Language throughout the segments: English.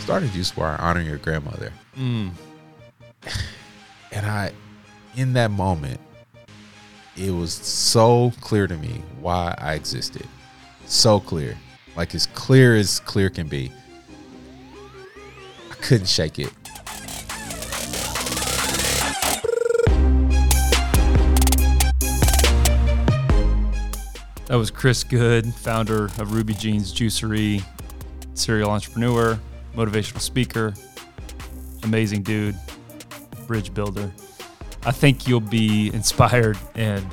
start a juice bar honor your grandmother. Mm. And I, in that moment, it was so clear to me why I existed. So clear. Like as clear as clear can be. I couldn't shake it. That was Chris Good, founder of Ruby Jeans Juicery, serial entrepreneur, motivational speaker, amazing dude, bridge builder. I think you'll be inspired and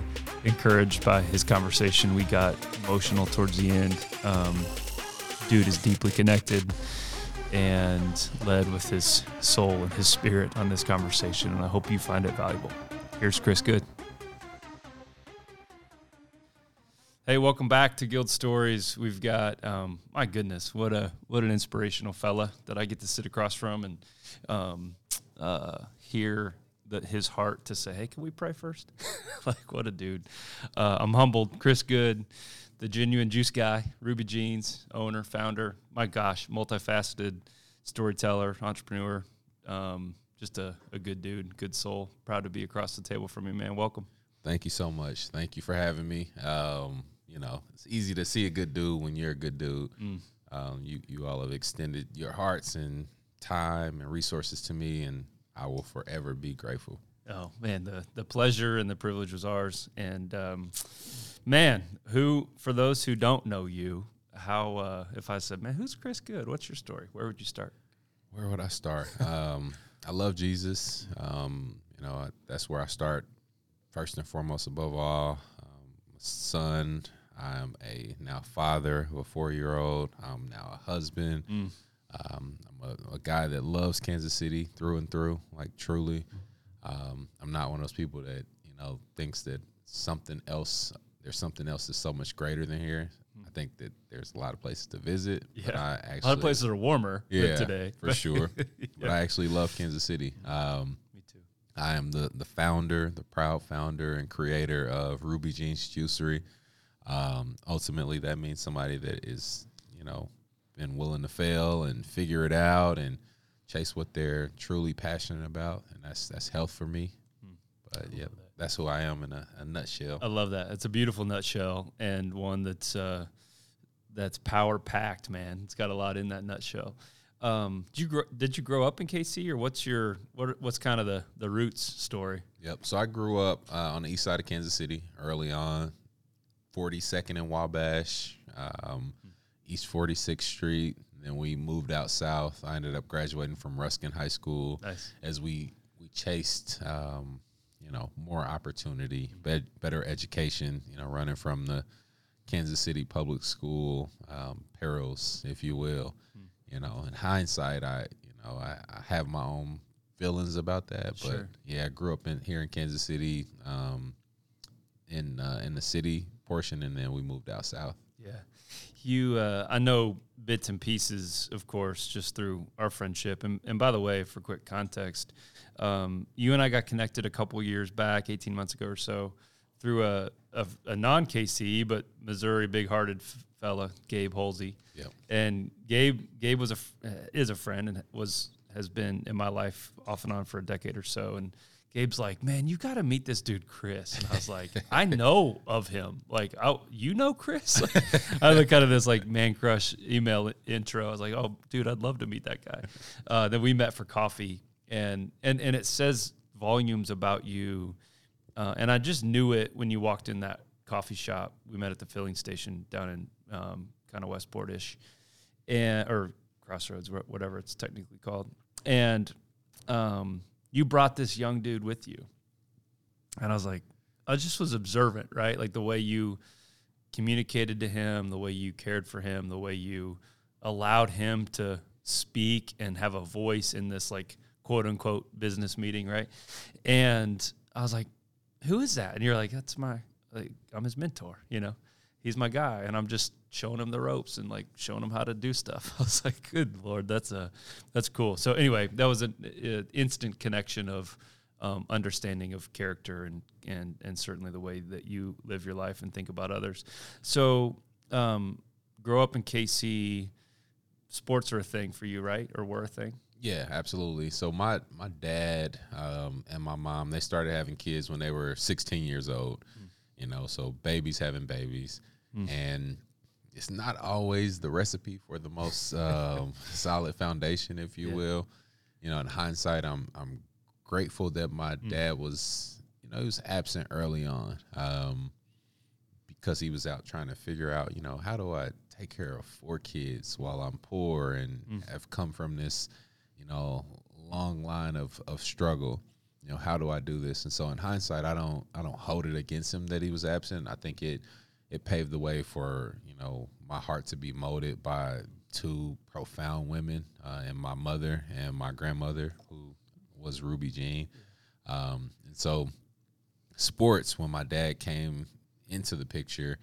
encouraged by his conversation. We got emotional towards the end. Um, dude is deeply connected and led with his soul and his spirit on this conversation, and I hope you find it valuable. Here's Chris Good. Hey, welcome back to Guild Stories. We've got, um, my goodness, what a what an inspirational fella that I get to sit across from and um, uh, hear that his heart to say, "Hey, can we pray first? like, what a dude! Uh, I'm humbled. Chris Good, the genuine juice guy, Ruby Jeans owner, founder. My gosh, multifaceted storyteller, entrepreneur. Um, just a, a good dude, good soul. Proud to be across the table from you, man. Welcome. Thank you so much. Thank you for having me. Um, you know, it's easy to see a good dude when you're a good dude. Mm. Um, you you all have extended your hearts and time and resources to me, and I will forever be grateful. Oh man, the the pleasure and the privilege was ours. And um, man, who for those who don't know you, how uh, if I said, man, who's Chris Good? What's your story? Where would you start? Where would I start? um, I love Jesus. Um, you know, I, that's where I start first and foremost. Above all, um, son. I'm a now father of a four year old. I'm now a husband. Mm. Um, I'm a, a, guy that loves Kansas City through and through, like truly. Um, I'm not one of those people that you know thinks that something else. There's something else that's so much greater than here. I think that there's a lot of places to visit. Yeah, I actually, a lot of places are warmer yeah, today for sure. yeah. But I actually love Kansas City. Um, Me too. I am the the founder, the proud founder and creator of Ruby Jeans Juicery. Um, ultimately, that means somebody that is, you know, been willing to fail and figure it out and chase what they're truly passionate about, and that's that's health for me. Hmm. But yeah, that's who I am in a, a, nutshell. I love that. It's a beautiful nutshell and one that's uh, that's power packed, man. It's got a lot in that nutshell. Um, did you grow, did you grow up in KC, or what's your what what's kind of the the roots story? Yep. So I grew up uh, on the east side of Kansas City early on. 42nd and Wabash, um, East 46th Street. Then we moved out south. I ended up graduating from Ruskin High School nice. as we we chased, um, you know, more opportunity, be- better education. You know, running from the Kansas City public school um, perils, if you will. Hmm. You know, in hindsight, I you know I, I, have my own feelings about that, but sure. yeah, I grew up in here in Kansas City, um, in uh, in the city portion, and then we moved out south. Yeah, you. Uh, I know bits and pieces, of course, just through our friendship. And, and by the way, for quick context, um, you and I got connected a couple years back, eighteen months ago or so, through a a, a non KC but Missouri big hearted f- fella, Gabe Holsey. Yep. And Gabe Gabe was a uh, is a friend and was has been in my life off and on for a decade or so, and Gabe's like, man, you got to meet this dude, Chris. And I was like, I know of him. Like, oh, you know Chris? I had kind of this like man crush email intro. I was like, oh, dude, I'd love to meet that guy. Uh, then we met for coffee, and and and it says volumes about you. Uh, and I just knew it when you walked in that coffee shop. We met at the filling station down in um, kind of Westport ish, and or Crossroads, whatever it's technically called, and. Um, you brought this young dude with you. And I was like, I just was observant, right? Like the way you communicated to him, the way you cared for him, the way you allowed him to speak and have a voice in this like quote unquote business meeting, right? And I was like, who is that? And you're like, that's my, like, I'm his mentor, you know? He's my guy. And I'm just showing him the ropes and like showing him how to do stuff. I was like, good lord, that's a that's cool. So anyway, that was an, an instant connection of um, understanding of character and and and certainly the way that you live your life and think about others. So um, grow up in KC. sports are a thing for you, right? Or were a thing? Yeah, absolutely. So my my dad um, and my mom they started having kids when they were 16 years old. Mm. You know, so babies having babies, mm. and it's not always the recipe for the most um, solid foundation, if you yeah. will. You know, in hindsight, I'm I'm grateful that my mm. dad was you know he was absent early on um, because he was out trying to figure out you know how do I take care of four kids while I'm poor and mm. have come from this you know, long line of of struggle. Know, how do I do this? And so in hindsight, I don't I don't hold it against him that he was absent. I think it it paved the way for you know my heart to be molded by two profound women, uh, and my mother and my grandmother, who was Ruby Jean. Um, and so, sports when my dad came into the picture,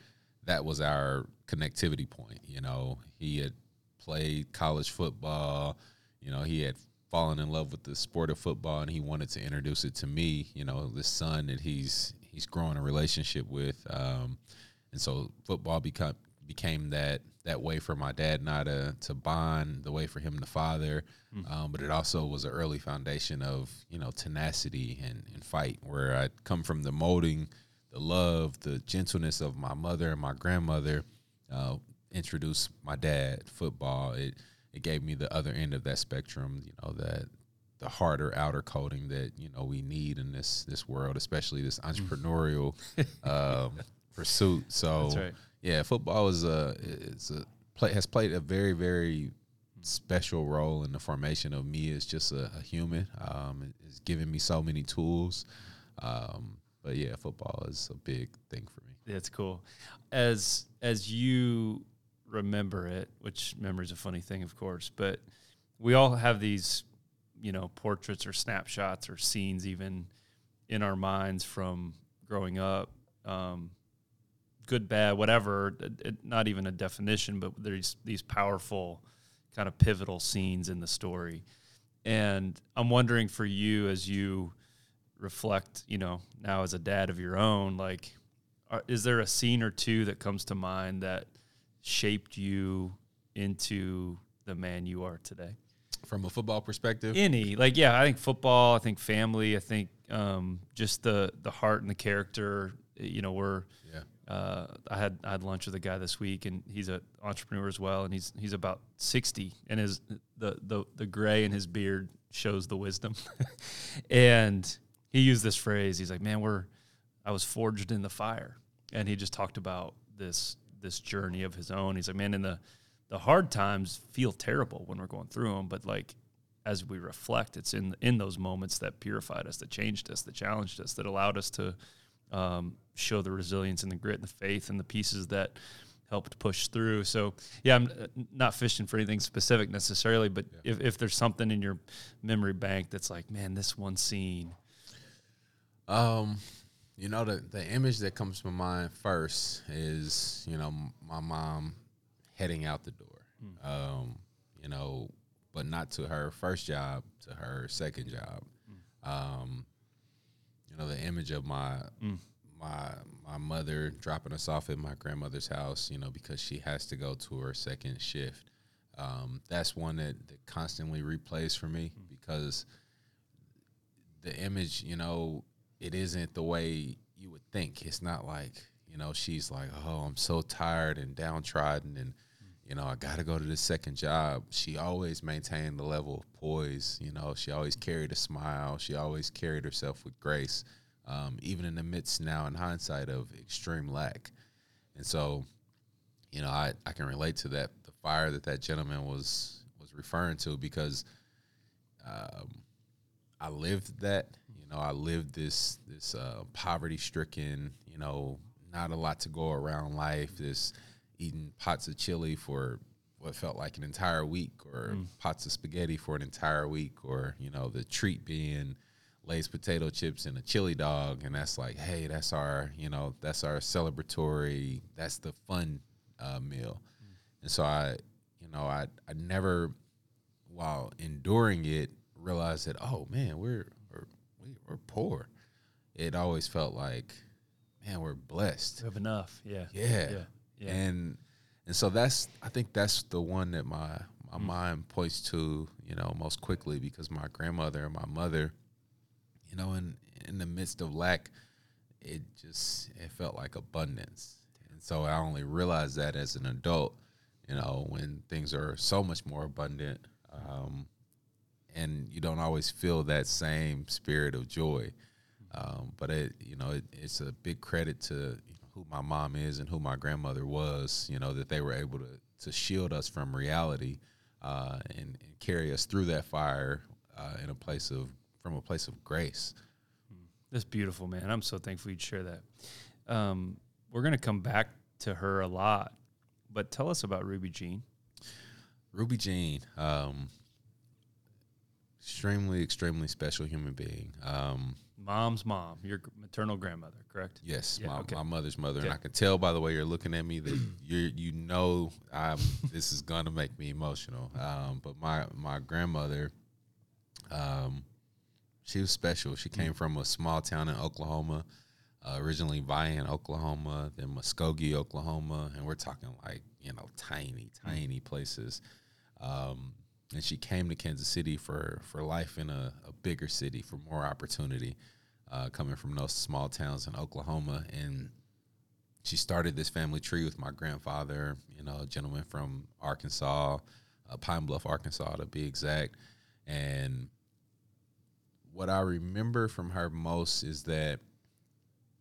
that was our connectivity point. You know, he had played college football. You know, he had fallen in love with the sport of football, and he wanted to introduce it to me. You know, the son that he's he's growing a relationship with, um, and so football become became that that way for my dad and I to to bond, the way for him to father. Mm-hmm. Um, but it also was an early foundation of you know tenacity and, and fight, where I come from the molding, the love, the gentleness of my mother and my grandmother. Uh, introduced my dad football. It it gave me the other end of that spectrum. You know that the harder outer coating that you know we need in this this world, especially this mm. entrepreneurial um, pursuit. So right. yeah, football is a it's a play has played a very very special role in the formation of me as just a, a human. Um, it's given me so many tools. Um, but yeah, football is a big thing for me. That's cool. As as you remember it, which memory is a funny thing, of course, but we all have these, you know, portraits or snapshots or scenes even in our minds from growing up. Um, good, bad, whatever, it, it, not even a definition, but there's these powerful kind of pivotal scenes in the story. And I'm wondering for you as you reflect, you know, now as a dad of your own, like, are, is there a scene or two that comes to mind that shaped you into the man you are today? From a football perspective, any like yeah, I think football. I think family. I think um, just the the heart and the character. You know, we're yeah. Uh, I had I had lunch with a guy this week, and he's an entrepreneur as well, and he's he's about sixty, and his the the the gray in his beard shows the wisdom, and he used this phrase. He's like, "Man, we're I was forged in the fire," and he just talked about this this journey of his own. He's like, man, in the the hard times feel terrible when we're going through them, but like as we reflect, it's in in those moments that purified us, that changed us, that challenged us, that allowed us to um, show the resilience and the grit and the faith and the pieces that helped push through. So yeah, I'm uh, not fishing for anything specific necessarily, but yeah. if, if there's something in your memory bank that's like, man, this one scene. Um, you know, the the image that comes to mind first is you know my mom heading out the door. Mm. Um, you know, but not to her first job, to her second job. Mm. Um, you know, the image of my mm. my my mother dropping us off at my grandmother's house. You know, because she has to go to her second shift. Um, that's one that, that constantly replays for me mm. because the image, you know, it isn't the way you would think. It's not like you know she's like, oh, I'm so tired and downtrodden, and you know I got to go to this second job. She always maintained the level of poise. You know, she always carried a smile. She always carried herself with grace, um, even in the midst now, in hindsight, of extreme lack. And so, you know, I I can relate to that the fire that that gentleman was was referring to because. Um, I lived that. You know, I lived this this uh, poverty stricken. You know, not a lot to go around life. This eating pots of chili for what felt like an entire week, or mm. pots of spaghetti for an entire week, or you know, the treat being Lay's potato chips and a chili dog, and that's like, hey, that's our, you know, that's our celebratory, that's the fun uh, meal. Mm. And so I, you know, I I never, while enduring it, realized that oh man, we're we're we're poor. It always felt like, man, we're blessed. We have enough. Yeah. Yeah. Yeah. yeah. And and so that's I think that's the one that my my mind points to, you know, most quickly because my grandmother and my mother, you know, in in the midst of lack, it just it felt like abundance. And so I only realized that as an adult, you know, when things are so much more abundant, um, and you don't always feel that same spirit of joy. Um, but it, you know, it, it's a big credit to who my mom is and who my grandmother was. You know that they were able to to shield us from reality uh, and, and, carry us through that fire uh, in a place of from a place of grace. That's beautiful, man. I'm so thankful you'd share that. Um, we're gonna come back to her a lot, but tell us about Ruby Jean. Ruby Jean, um, extremely, extremely special human being. Um, Mom's mom, your maternal grandmother, correct? Yes, yeah, my, okay. my mother's mother, okay. and I can tell by the way you're looking at me that you you know I'm. this is gonna make me emotional. Um, but my my grandmother, um, she was special. She came mm. from a small town in Oklahoma, uh, originally Vian, Oklahoma, then Muskogee, Oklahoma, and we're talking like you know tiny, mm. tiny places. Um, and she came to Kansas City for for life in a, a bigger city for more opportunity, uh, coming from those small towns in Oklahoma, and she started this family tree with my grandfather, you know, a gentleman from Arkansas, uh, Pine Bluff, Arkansas, to be exact, and what I remember from her most is that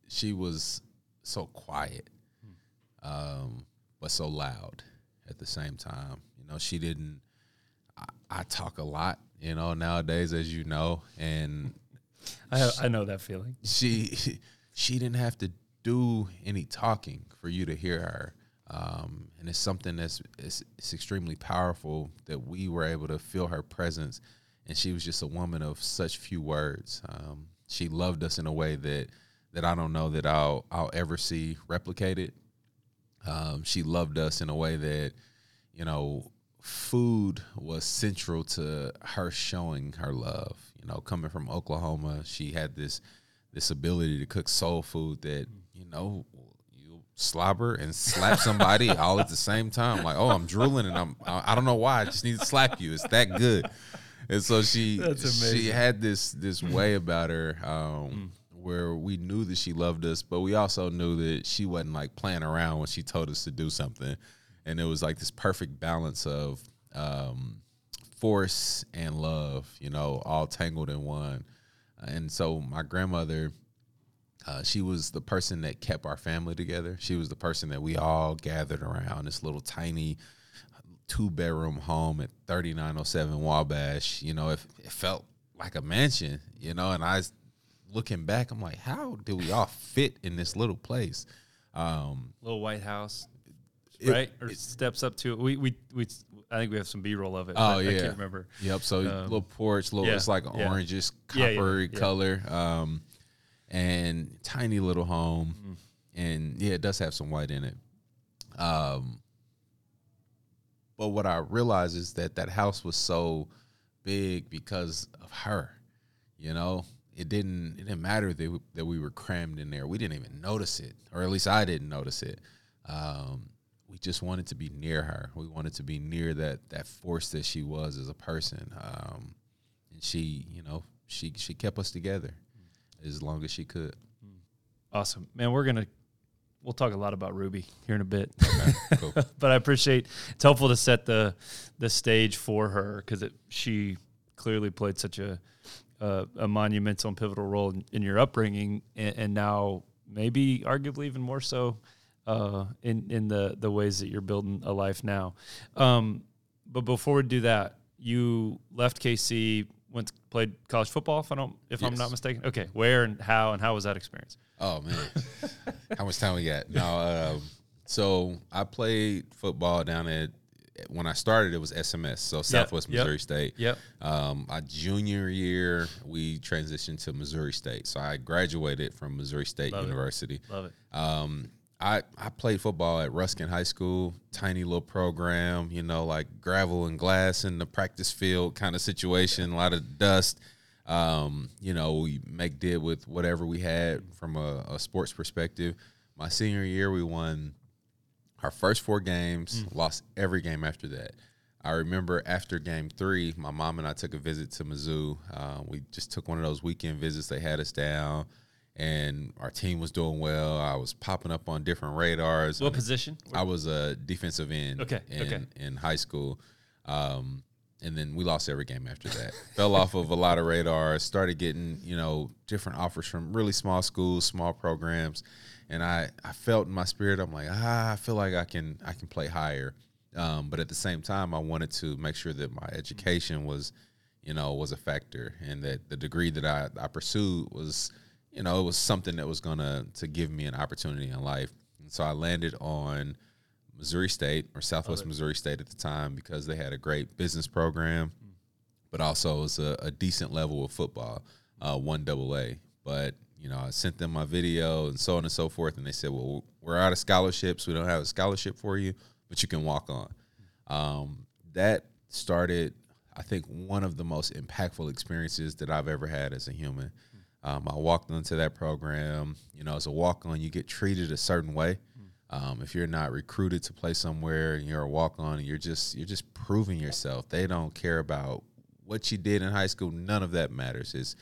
she was so quiet, hmm. um, but so loud at the same time. You know, she didn't I, talk a lot, you know, nowadays, as you know, and I I know that feeling. She she didn't have to do any talking for you to hear her. Um, and it's something that's it's, it's, extremely powerful that we were able to feel her presence and she was just a woman of such few words um, she loved us in a way that that I don't know that I'll I'll ever see replicated um, she loved us in a way that you know food was central to her showing her love. You know, coming from Oklahoma, she had this this ability to cook soul food that you know you slobber and slap somebody all at the same time. Like, oh, I'm drooling and I'm I don't know why. I just need to slap you. It's that good. And so she she had this this way about her. Um, mm. Where we knew that she loved us, but we also knew that she wasn't like playing around when she told us to do something and it was like this perfect balance of um, force and love, you know, all tangled in one. And so my grandmother, uh, she was the person that kept our family together. She was the person that we all gathered around this little tiny two bedroom home at 3907 Wabash. You know, it, it felt like a mansion, you know, and I was looking back, I'm like, how do we all fit in this little place? Um, little White House it, right? Or it, steps up to it. We we we. I think we have some B roll of it. Oh yeah, I can't remember. Yep. So um, little porch, little yeah, it's like yeah. orangish coppery color, um, and tiny little home, mm. and yeah, it does have some white in it. Um, but what I realized is that that house was so big because of her. You know, it didn't it didn't matter that we, that we were crammed in there. We didn't even notice it, or at least I didn't notice it. Um, we just wanted to be near her. We wanted to be near that that force that she was as a person. Um, and she, you know, she she kept us together as long as she could. Awesome, man. We're gonna we'll talk a lot about Ruby here in a bit. Okay, cool. but I appreciate it's helpful to set the the stage for her because she clearly played such a a, a monumental and pivotal role in, in your upbringing, and, and, now maybe arguably even more so uh, in in the the ways that you're building a life now. Um, but before we do that, you left KC, went played college football. If I don't, if yes. I'm not mistaken. Okay, where and how and how was that experience? Oh man, how much time we got? No, um, so I played football down at when I started, it was SMS, so Southwest yep, Missouri yep, State. Yep. Um, my junior year, we transitioned to Missouri State, so I graduated from Missouri State Love University. It. Love it. Um, I, I played football at Ruskin High School, tiny little program, you know, like gravel and glass in the practice field kind of situation, a lot of dust. Um, you know, we make did with whatever we had from a, a, sports perspective. My senior year, we won our first four games, mm. lost every game after that. I remember after game three, my mom and I took a visit to Mizzou. Uh, we just took one of those weekend visits. They had us down, and our team was doing well. I was popping up on different radars. What position? I was a defensive end Okay, in, okay. in high school. Um, and then we lost every game after that. Fell off of a lot of radars, started getting, you know, different offers from really small schools, small programs. And I, I felt in my spirit, I'm like, ah, I feel like I can I can play higher. Um, but at the same time, I wanted to make sure that my education was, you know, was a factor and that the degree that I, I pursued was, you know, it was something that was gonna to give me an opportunity in life. And so I landed on Missouri State or Southwest Missouri State at the time because they had a great business program, but also it was a, a decent level of football, uh, one double A. But you know, I sent them my video and so on and so forth, and they said, "Well, we're out of scholarships. We don't have a scholarship for you, but you can walk on." Um, that started, I think, one of the most impactful experiences that I've ever had as a human. Um, I walked into that program. You know, as a walk on, you get treated a certain way. Um, if you're not recruited to play somewhere and you're a walk on, and you're just you're just proving yourself. They don't care about what you did in high school. None of that matters. Is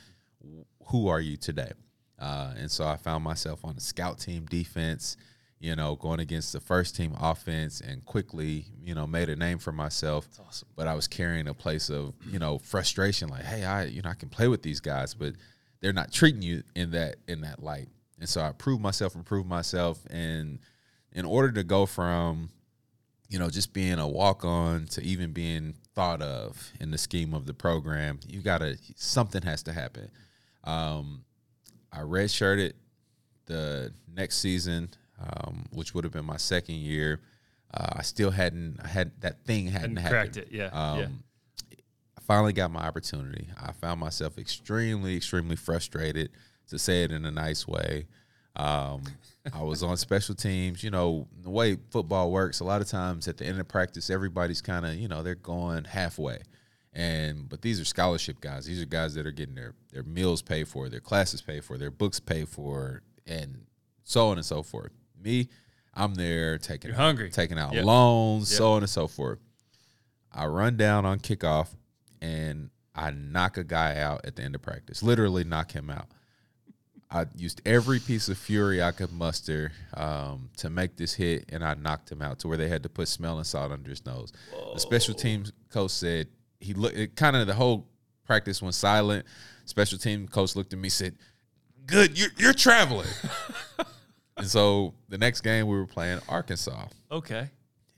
who are you today? Uh, and so I found myself on the scout team defense, you know, going against the first team offense, and quickly, you know, made a name for myself. awesome. But I was carrying a place of, you know, frustration. Like, hey, I, you know, I can play with these guys, but they're not treating you in that in that light. And so I proved myself, improved myself, and in order to go from you know, just being a walk on to even being thought of in the scheme of the program, you gotta something has to happen. Um, I redshirted the next season, um, which would have been my second year. Uh, I still hadn't I had that thing hadn't And happened. cracked it. Yeah. Um, yeah. I finally got my opportunity. I found myself extremely, extremely frustrated, to say it in a nice way. Um, I was on special teams. You know, the way football works, a lot of times at the end of practice, everybody's kind of, you know, they're going halfway. And but these are scholarship guys. These are guys that are getting their their meals paid for, their classes paid for, their books paid for, and so on and so forth. Me, I'm there taking You're hungry. taking out Yep. loans, Yep. so on and so forth. I run down on kickoff and I knock a guy out at the end of practice. Literally knock him out. I used every piece of fury I could muster um, to make this hit, and I knocked him out to where they had to put smelling salt under his nose. The special teams coach said he looked. Kind of the whole practice went silent. Special team coach looked at me, said, "Good, you're, you're traveling." and so the next game we were playing Arkansas Okay.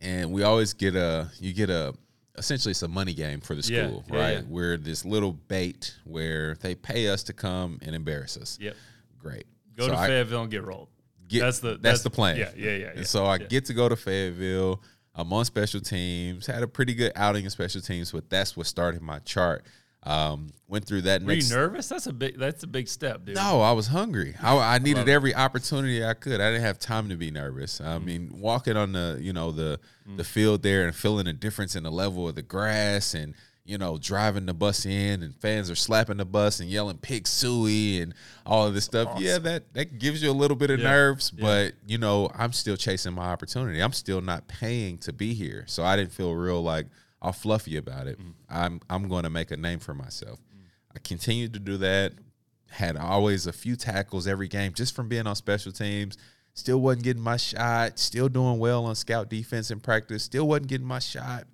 and we always get a you get a essentially it's a money game for the school yeah, right yeah. we're this little bait where they pay us to come and embarrass us Yep. great Go So to I Fayetteville and get rolled. get- that's the that's, the plan Yeah. Yeah. Yeah. yeah. and so i yeah. get to go to fayetteville i'm on special teams had a pretty good outing in special teams but that's what started my chart um, went through that Were next you nervous? That's a big. That's a big step, dude. No, I was hungry. I, I needed it. every opportunity I could. I didn't have time to be nervous. I Mm. mean, walking on the you know the the field there and feeling the difference in the level of the grass and you know driving the bus in and fans are slapping the bus and yelling "Pig Sooie" and all of this stuff. Yeah, that that gives you a little bit of Yeah. nerves, Yeah. but you know I'm still chasing my opportunity. I'm still not paying to be here, so I didn't feel real like all fluffy about it. Mm. I'm I'm going to make a name for myself. I continued to do that. Had always a few tackles every game just from being on special teams. Still wasn't getting my shot. Still doing well on scout defense in practice. Still wasn't getting my shot.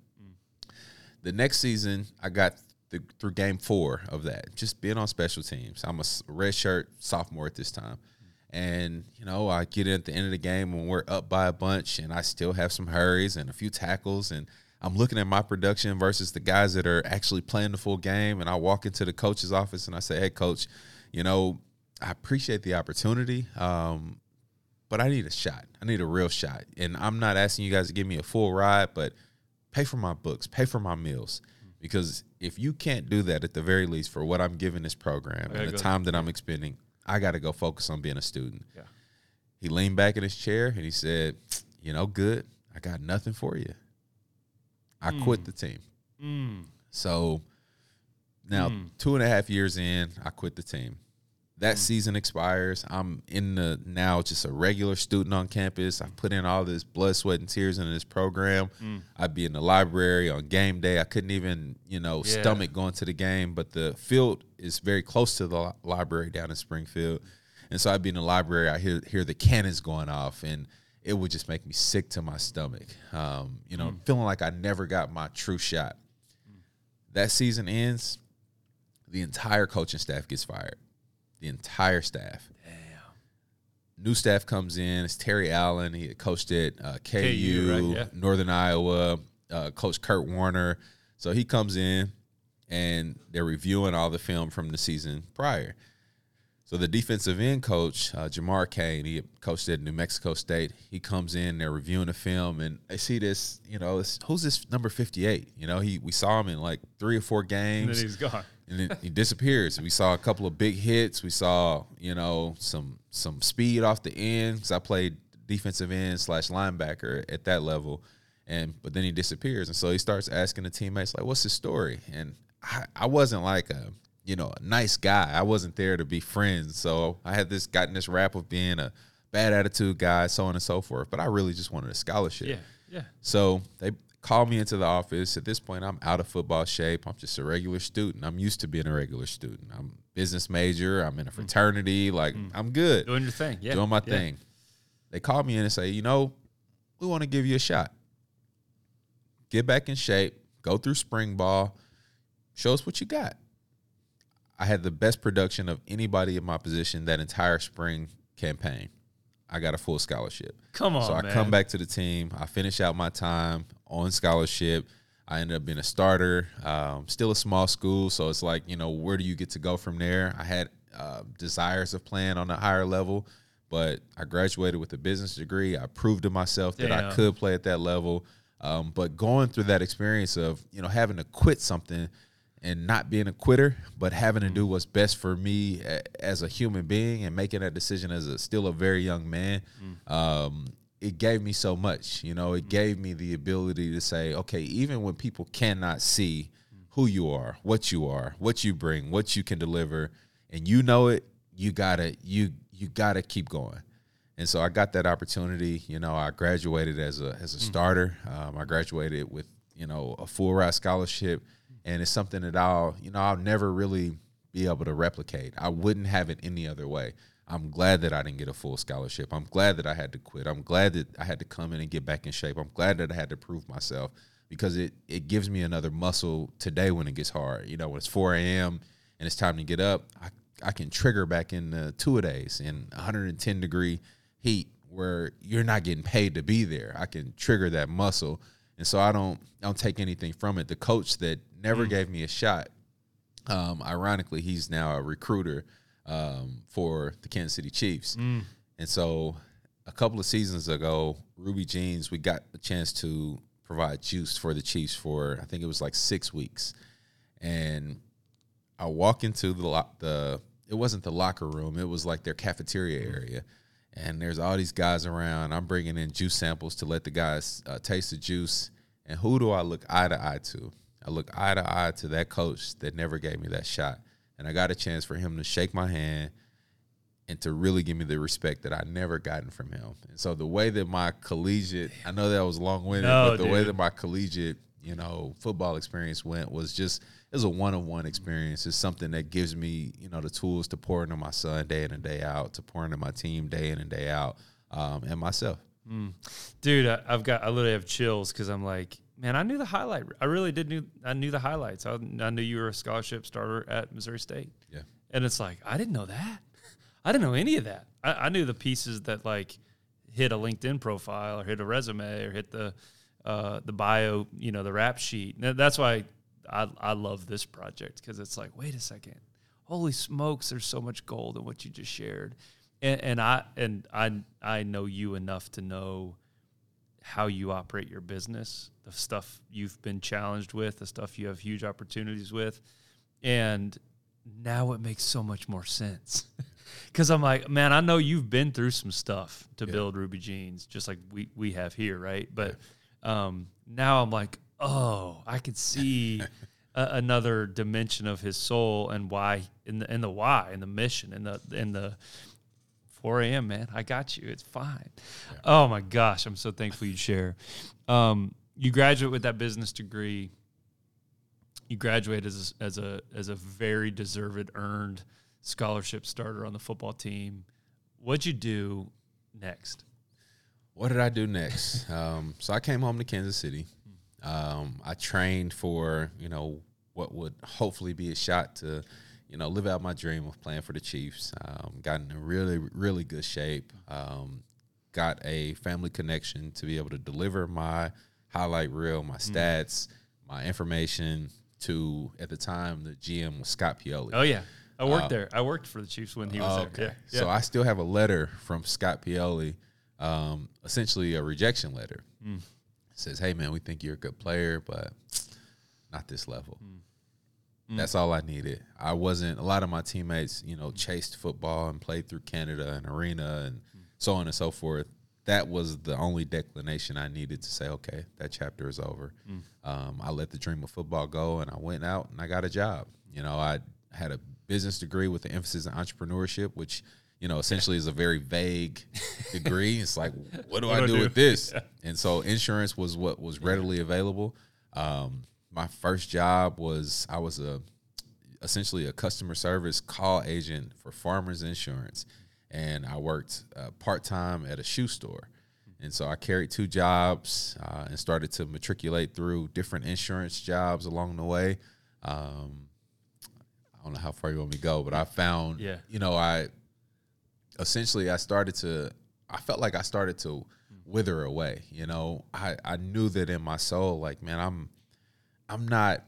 The next season, I got the, through game four of that, just being on special teams. I'm a red shirt sophomore at this time. And, you know, I get in at the end of the game when we're up by a bunch and I still have some hurries and a few tackles. And I'm looking at my production versus the guys that are actually playing the full game. And I walk into the coach's office and I say, hey, coach, you know, I appreciate the opportunity. Um, but I need a shot. I need a real shot. And I'm not asking you guys to give me a full ride, but pay for my books, pay for my meals. Because if you can't do that at the very least for what I'm giving this program and the time that I'm expending, I got to go focus on being a student. Yeah. He leaned back in his chair and he said, You know, good. I got nothing for you. I quit the team. Mm. So now, Mm. two and a half years in, I quit the team. that season expires. I'm in the now just a regular student on campus. I put in all this blood, sweat, and tears into this program. Mm. I'd be in the library on game day. I couldn't even, you know, Yeah. stomach going to the game, but the field is very close to the library down in Springfield. And so I'd be in the library. I hear hear the cannons going off, and it would just make me sick to my stomach. Um, you know, feeling like I never got my true shot. That season ends. The entire coaching staff gets fired. The entire staff. Damn. New staff comes in. It's Terry Allen. He coached at uh, KU, right, yeah. Northern Iowa. Uh, Coach Kurt Warner. So he comes in, and they're reviewing all the film from the season prior. So the defensive end coach, uh, Jamar Kane, he coached at New Mexico State. He comes in, they're reviewing the film, and they see this. You know, this, who's this number fifty-eight? You know, he we saw him in like three or four games, And then he's gone. and then he disappears. We saw a couple of big hits. We saw, you know, some some speed off the end because I played defensive end slash linebacker at that level, and but then he disappears, and so he starts asking the teammates like, "What's his story?" And I, I wasn't like a you know a nice guy. I wasn't there to be friends, so I had this gotten this rap of being a bad attitude guy, so on and so forth. But I really just wanted a scholarship. Yeah, yeah. So they called me into the office. At this point, I'm out of football shape. I'm just a regular student. I'm used to being a regular student. I'm business major. I'm in a mm-hmm. fraternity. Like mm-hmm. I'm good, Doing your thing. Yeah. doing my yeah. thing. They called me in and say, you know, we want to give you a shot. Get back in shape. Go through spring ball. Show us what you got. I had the best production of anybody in my position that entire spring campaign. I got a full scholarship. Come on, So I man. come back to the team. I finish out my time on scholarship. I ended up being a starter. Um, still a small school, so it's like you know where do you get to go from there? I had uh, desires of playing on a higher level, but I graduated with a business degree. I proved to myself that I could play at that level. Um, but going through that experience of you know having to quit something and not being a quitter, but having to do mm-hmm. what's best for me as a human being and making that decision as a still a very young man, mm. um, it gave me so much. You know, it mm. gave me the ability to say, okay, even when people cannot see mm. who you are, what you are, what you bring, what you can deliver, and you know it, you gotta you you gotta keep going. And so I got that opportunity. You know, I graduated as a as a starter. Um, I graduated with you know a full ride scholarship, and it's something that I'll you know I'll never really be able to replicate. I wouldn't have it any other way. I'm glad that I didn't get a full scholarship. I'm glad that I had to quit. I'm glad that I had to come in and get back in shape. I'm glad that I had to prove myself because it it gives me another muscle today when it gets hard. You know, when it's 4 a.m. and it's time to get up, I I can trigger back in uh, two a days in 110 degree heat where you're not getting paid to be there. I can trigger that muscle, and so I don't I don't take anything from it. The coach that never gave me a shot, um, ironically, he's now a recruiter um, for the Kansas City Chiefs, and so a couple of seasons ago, Ruby Jeans, we got a chance to provide juice for the Chiefs for I think it was like six weeks, and I walk into the lo- the it wasn't the locker room, it was like their cafeteria area. And there's all these guys around. I'm bringing in juice samples to let the guys uh, taste the juice. And who do I look eye to eye to? I look eye to eye to that coach that never gave me that shot. And I got a chance for him to shake my hand and to really give me the respect that I never gotten from him. And so the way that my collegiate, I know that was long winded, No, but the way that my collegiate, you know, football experience went was just it was a one on one experience. It's something that gives me, you know, the tools to pour into my son day in and day out, to pour into my team day in and day out, um, and myself. dude I, i've got i literally have chills because i'm like man i knew the highlight i really did knew i knew the highlights I, I knew you were a scholarship starter at missouri state Yeah. and it's like i didn't know that i didn't know any of that i, I knew the pieces that like hit a linkedin profile or hit a resume or hit the uh, the bio you know the rap sheet And that's why i, I love this project because it's like wait a second holy smokes there's so much gold in what you just shared and, and i and i i know you enough to know how you operate your business, the stuff you've been challenged with, the stuff you have huge opportunities with. And now it makes so much more sense. Cause I'm like, man, I know you've been through some stuff to Yeah. build Ruby Jeans, just like we, we have here, right? But um, now I'm like, oh, I could see a, another dimension of his soul and why in the in the why and the mission and the in the 4 a.m. man, I got you. It's fine. Oh my gosh, I'm so thankful you share. Um, you graduate with that business degree. You graduate as a, as a as a very deserved earned scholarship starter on the football team. What'd you do next? What did I do next? um, so I came home to Kansas City. Um, I trained for you know what would hopefully be a shot to you know live out my dream of playing for the Chiefs. Um, got in really really good shape. Um, got a family connection to be able to deliver my highlight reel, my Mm. stats, my information to at the time the GM was Scott Pioli. Oh yeah, I worked there. I worked for the Chiefs when he was Oh, there. Yeah. So I still have a letter from Scott Pioli, um, essentially a rejection letter. Mm. It says, "Hey man, we think you're a good player, but not this level." Mm. That's all I needed. I wasn't. A lot of my teammates, you know, chased football and played through Canada and arena and Mm. so on and so forth. That was the only declination I needed to say, okay, that chapter is over. Mm. Um, I let the dream of football go, and I went out and I got a job. You know, I had a business degree with an emphasis in entrepreneurship, which you know essentially is a very vague degree. It's like, what do What I do I do with this? And so insurance was what was readily available. Um, my first job was I was a essentially a customer service call agent for Farmers Insurance, and I worked uh, part time at a shoe store. And so I carried two jobs uh, and started to matriculate through different insurance jobs along the way. Um, I don't know how far you want me to go, but I found, Yeah. you know, I essentially I started to, I felt like I started to wither away. You know, I I knew that in my soul, like man, I'm I'm not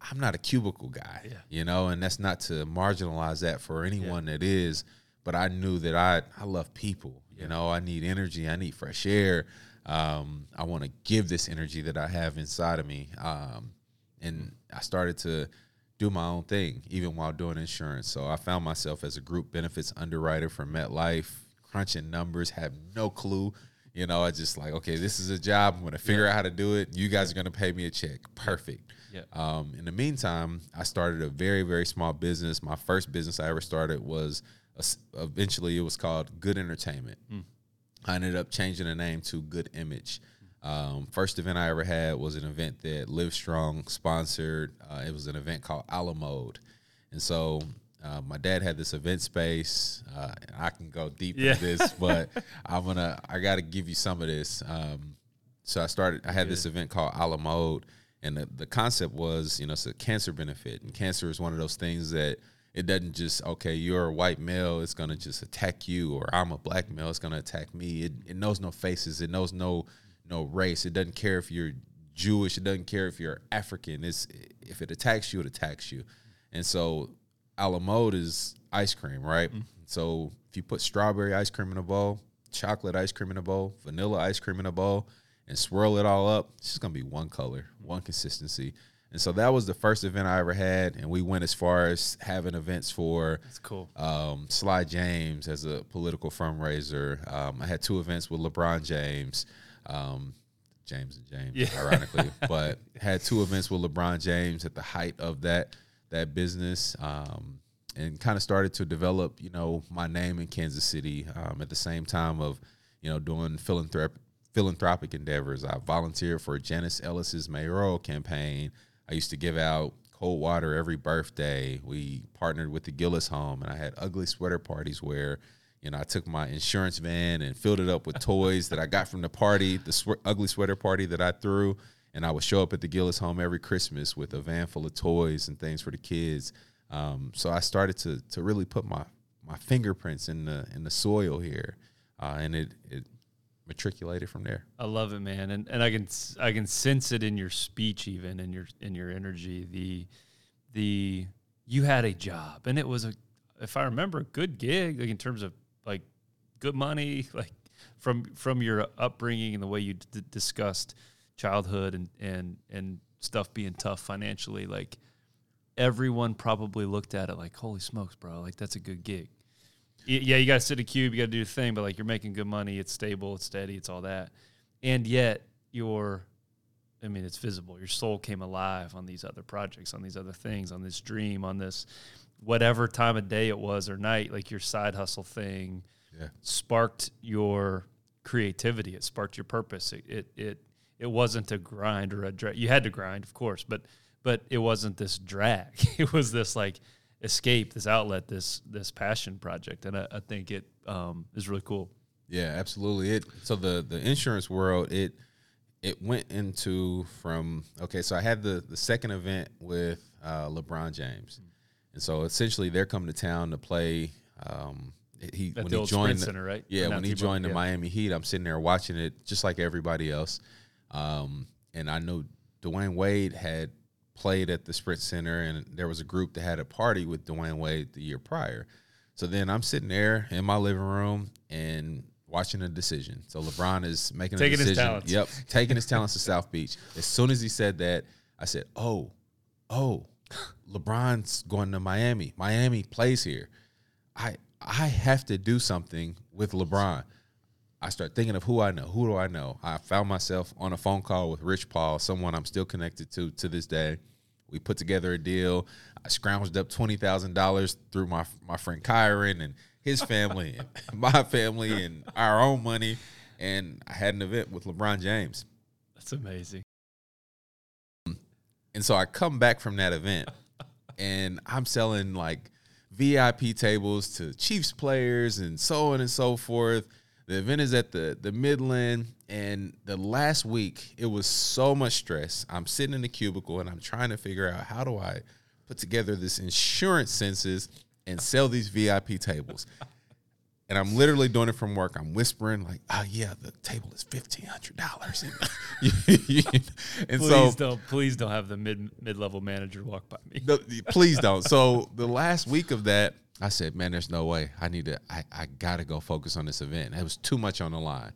I'm not a cubicle guy, Yeah. you know, and that's not to marginalize that for anyone that is, but I knew that I I love people, you know, I need energy, I need fresh air. Um, I want to give this energy that I have inside of me. Um, and I started to do my own thing, even while doing insurance. So I found myself as a group benefits underwriter for MetLife, crunching numbers, have no clue. You know, I just like, okay, this is a job. I'm going to figure out how to do it. You guys are going to pay me a check. Perfect. Yeah. Um, in the meantime, I started a very, very small business. My first business I ever started was a eventually it was called Good Entertainment. I ended up changing the name to Good Image. Um, first event I ever had was an event that Live Strong sponsored. Uh, it was an event called Alamode. And so uh, my dad had this event space. Uh, I can go deep Yeah. into this, but I'm gonna I got to give you some of this. Um, so I started. I had this event called Alamode, and the, the concept was, you know, it's a cancer benefit, and cancer is one of those things that it doesn't just okay, you're a white male, it's gonna just attack you, or I'm a black male, it's gonna attack me. It, it knows no faces, it knows no no race. It doesn't care if you're Jewish, it doesn't care if you're African. It's if it attacks you, it attacks you. And so a la mode is ice cream, right? So if you put strawberry ice cream in a bowl, chocolate ice cream in a bowl, vanilla ice cream in a bowl, and swirl it all up, it's just gonna be one color, one consistency. And so that was the first event I ever had, and we went as far as having events for That's cool. um, Sly James as a political fundraiser. Um, I had two events with LeBron James, um, James and James, Yeah. ironically, but had two events with LeBron James at the height of that that business, um, and kind of started to develop, you know, my name in Kansas City. Um, at the same time of, you know, doing philanthrop- philanthropic endeavors. I volunteered for Janice Ellis's mayoral campaign. I used to give out cold water every birthday. We partnered with the Gillis Home, and I had ugly sweater parties where, you know, I took my insurance van and filled it up with toys that I got from the party, the swe- ugly sweater party that I threw, and I would show up at the Gillis Home every Christmas with a van full of toys and things for the kids. Um, so I started to to really put my my fingerprints in the in the soil here, uh, and it it matriculated from there. I love it, man, and and I can I can sense it in your speech, even in your in your energy. The the you had a job, and it was a, if I remember, a good gig, like in terms of like good money, like from from your upbringing and the way you d- discussed childhood and and and stuff being tough financially. Like everyone probably looked at it like, holy smokes, bro, like that's a good gig. Yeah, you got to sit a cube, you got to do your thing, but like you're making good money, it's stable, it's steady, it's all that. And yet you're I mean, it's visible. Your soul came alive on these other projects, on these other things, on this dream, on this whatever time of day it was or night. Like your side hustle thing Yeah. sparked your creativity. It sparked your purpose. It it it, it wasn't a grind or a drag. You had to grind, of course, but but it wasn't this drag. It was this like escape, this outlet, this this passion project, and I, I think it um, is really cool. Yeah, absolutely. It so the the insurance world it it went into from okay. So I had the the second event with uh, LeBron James, and so essentially they're coming to town to play. Um, he At when he joined Sprint the- Center, right? Yeah, when he joined the yeah. Miami Heat, I'm sitting there watching it just like everybody else. Um, and I know Dwyane Wade had played at the Sprint Center, and there was a group that had a party with Dwyane Wade the year prior. So then I'm sitting there in my living room and watching a decision. So LeBron is making Taking a his decision. talents. Yep, taking his talents to South Beach. As soon as he said that, I said, "Oh, oh, LeBron's going to Miami. Miami plays here. I I have to do something with LeBron." I start thinking of who I know. Who do I know? I found myself on a phone call with Rich Paul, someone I'm still connected to to this day. We put together a deal. I scrounged up twenty thousand dollars through my my friend Kyron and his family and my family and our own money, and I had an event with LeBron James. That's amazing. And so I come back from that event and I'm selling like VIP tables to Chiefs players and so on and so forth. The event is at the the Midland and the last week it was so much stress. I'm sitting in the cubicle and I'm trying to figure out how do I put together this insurance census and sell these VIP tables. And I'm literally doing it from work. I'm whispering like, "Oh yeah, the table is fifteen hundred dollars." And Please so don't please don't have the mid mid level manager walk by me. no, please don't. So the last week of that, I said, man, there's no way. I need to. I, I gotta go focus on this event. It was too much on the line,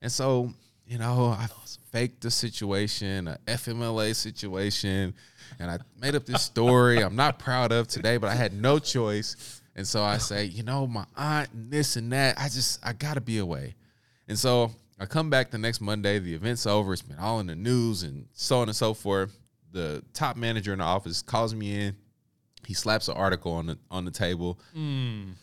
and so you know, I faked the situation, a FMLA situation, and I made up this story. I'm not proud of today, but I had no choice, and so I say, you know, my aunt and this and that. I just I gotta be away, and so I come back the next Monday. The event's over. It's been all in the news and so on and so forth. The top manager in the office calls me in. He slaps an article on the on the table, Mm.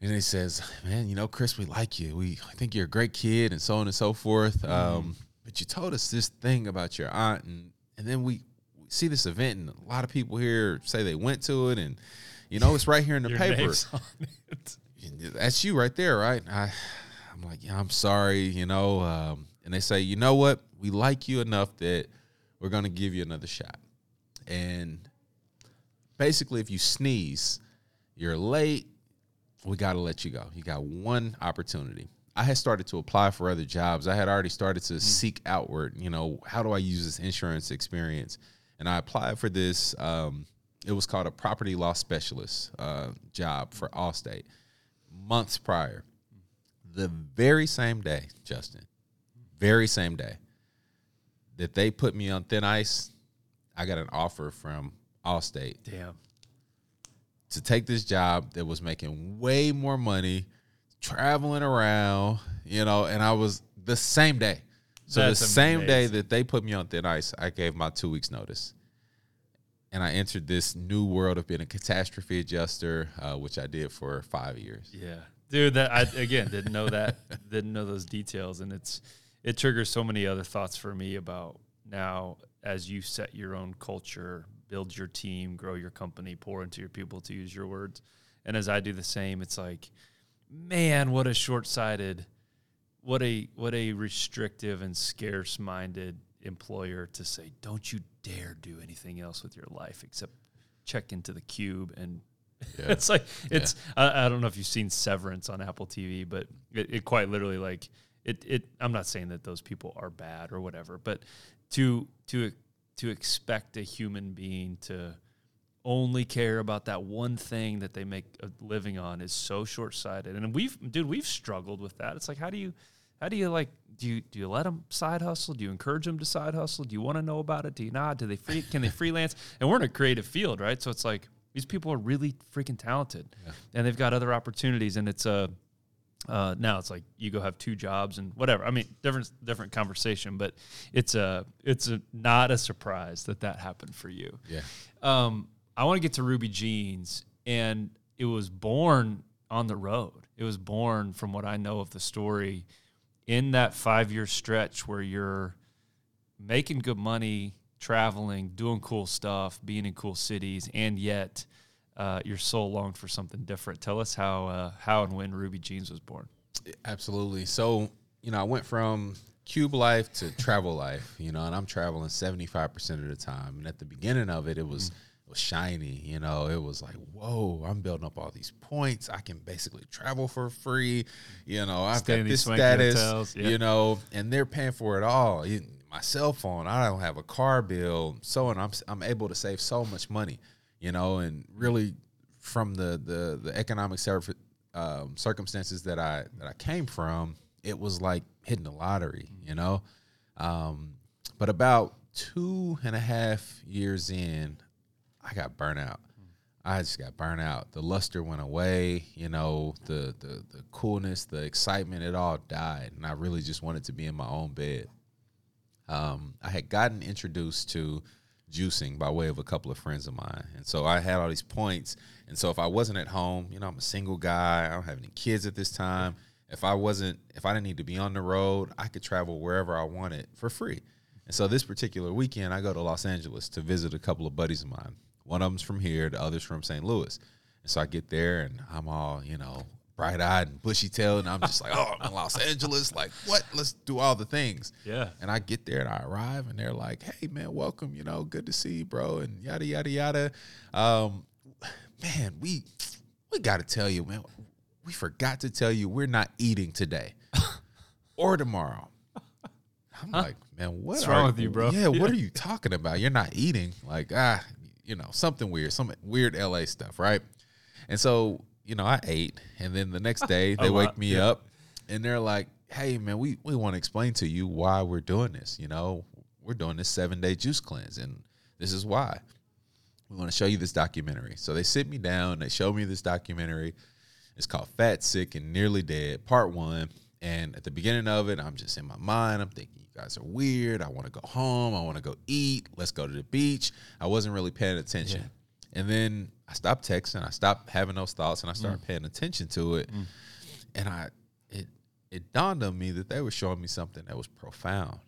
and he says, "Man, you know, Chris, we like you. We I think you're a great kid, and so on and so forth. Um, but you told us this thing about your aunt, and and then we see this event, and a lot of people here say they went to it, and you know, it's right here in the paper. name's on it. That's you right there, right? I, I'm like, yeah, I'm sorry, you know. Um, and they say, you know what? We like you enough that we're going to give you another shot. And basically, if you sneeze, you're late, we got to let you go. You got one opportunity. I had started to apply for other jobs. I had already started to seek outward, you know, how do I use this insurance experience? And I applied for this. Um, it was called a property law specialist uh, job for Allstate months prior. The very same day, Justin, very same day that they put me on thin ice, I got an offer from Allstate Damn. to take this job that was making way more money, traveling around, you know, and I was the same day. So That's the same day that they put me on thin ice, I gave my two weeks notice. And I entered this new world of being a catastrophe adjuster, uh, which I did for five years. Yeah, dude. That I again didn't know that. didn't know those details, and it's it triggers so many other thoughts for me about now as you set your own culture, build your team, grow your company, pour into your people, to use your words, and as I do the same, it's like, man, what a short-sighted, what a what a restrictive and scarce-minded employer to say, don't you dare do anything else with your life except check into the cube and Yeah. it's like it's I, I don't know if you've seen Severance on Apple TV, but it, it quite literally like it it I'm not saying that those people are bad or whatever, but to to to expect a human being to only care about that one thing that they make a living on is so short-sighted. And we've dude, we've struggled with that. It's like how do you how do you like do you do you let them side hustle? Do you encourage them to side hustle? Do you want to know about it? Do you not? Do they free can they freelance? And we're in a creative field, right? So it's like these people are really freaking talented and they've got other opportunities and it's a Uh, now it's like you go have two jobs and whatever. I mean, different different conversation, but it's a it's a not a surprise that that happened for you. Yeah. Um, I want to get to Ruby Jeans, and it was born on the road. It was born from what I know of the story in that five year stretch where you're making good money, traveling, doing cool stuff, being in cool cities, and yet uh, your soul longed for something different. Tell us how uh, how and when Ruby Jeans was born. Absolutely. So, you know, I went from cube life to travel life, you know, and I'm traveling 75% of the time. And at the beginning of it, it was. Mm. Was shiny, you know. It was like, whoa! I'm building up all these points. I can basically travel for free, you know. I've Stay got this status, you know, and they're paying for it all. My cell phone, I don't have a car bill, so on. I'm I'm able to save so much money, you know, and really from the the the economic um, circumstances that I that I came from, it was like hitting the lottery, you know. Um, but about two and a half years in, I got burnout. I just got burnt out. The luster went away, you know, the the the coolness, the excitement, it all died, and I really just wanted to be in my own bed. Um, I had gotten introduced to juicing by way of a couple of friends of mine. And so I had all these points. And so if I wasn't at home, you know, I'm a single guy, I don't have any kids at this time. If I wasn't, if I didn't need to be on the road, I could travel wherever I wanted for free. And so this particular weekend, I go to Los Angeles to visit a couple of buddies of mine. One of them's from here, the other's from St. Louis. And so I get there and I'm all, you know, bright eyed and bushy tailed, and I'm just like, oh, I'm in Los Angeles. Like, what? Let's do all the things. Yeah. And I get there and I arrive, and they're like, hey, man, welcome. You know, good to see you, bro, and yada yada yada. Um, man, we we got to tell you, man, we forgot to tell you we're not eating today or tomorrow. I'm huh? like, man, what what's wrong with you, bro? Yeah, yeah, what are you talking about? You're not eating. Like, ah, you know, something weird, some weird LA stuff, right? And so you know, I ate, and then the next day they wake me yeah. up, and they're like, "Hey, man, we we want to explain to you why we're doing this. You know, we're doing this seven day juice cleanse, and this is why. We want to show you this documentary." So they sit me down, they show me this documentary. It's called Fat, Sick, and Nearly Dead, Part One. And at the beginning of it, I'm just in my mind. I'm thinking, guys are weird. I want to go home. I want to go eat. Let's go to the beach. I wasn't really paying attention. Yeah. And then I stopped texting. I stopped having those thoughts, and I started mm. paying attention to it. Mm. And I, it, it dawned on me that they were showing me something that was profound.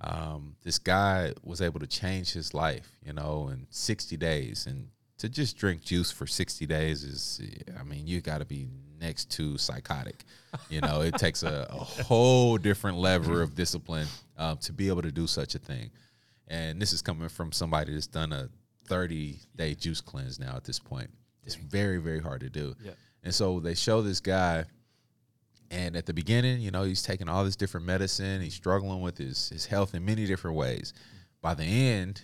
Um, this guy was able to change his life, you know, in 60 days, and to just drink juice for 60 days is, I mean, you got to be next to psychotic. You know, it takes a, a, whole different lever of discipline um, to be able to do such a thing. And this is coming from somebody that's done a 30 day juice cleanse now at this point. It's very, very hard to do. Yeah. And so they show this guy, and at the beginning, you know, he's taking all this different medicine. He's struggling with his, his health in many different ways. By the end,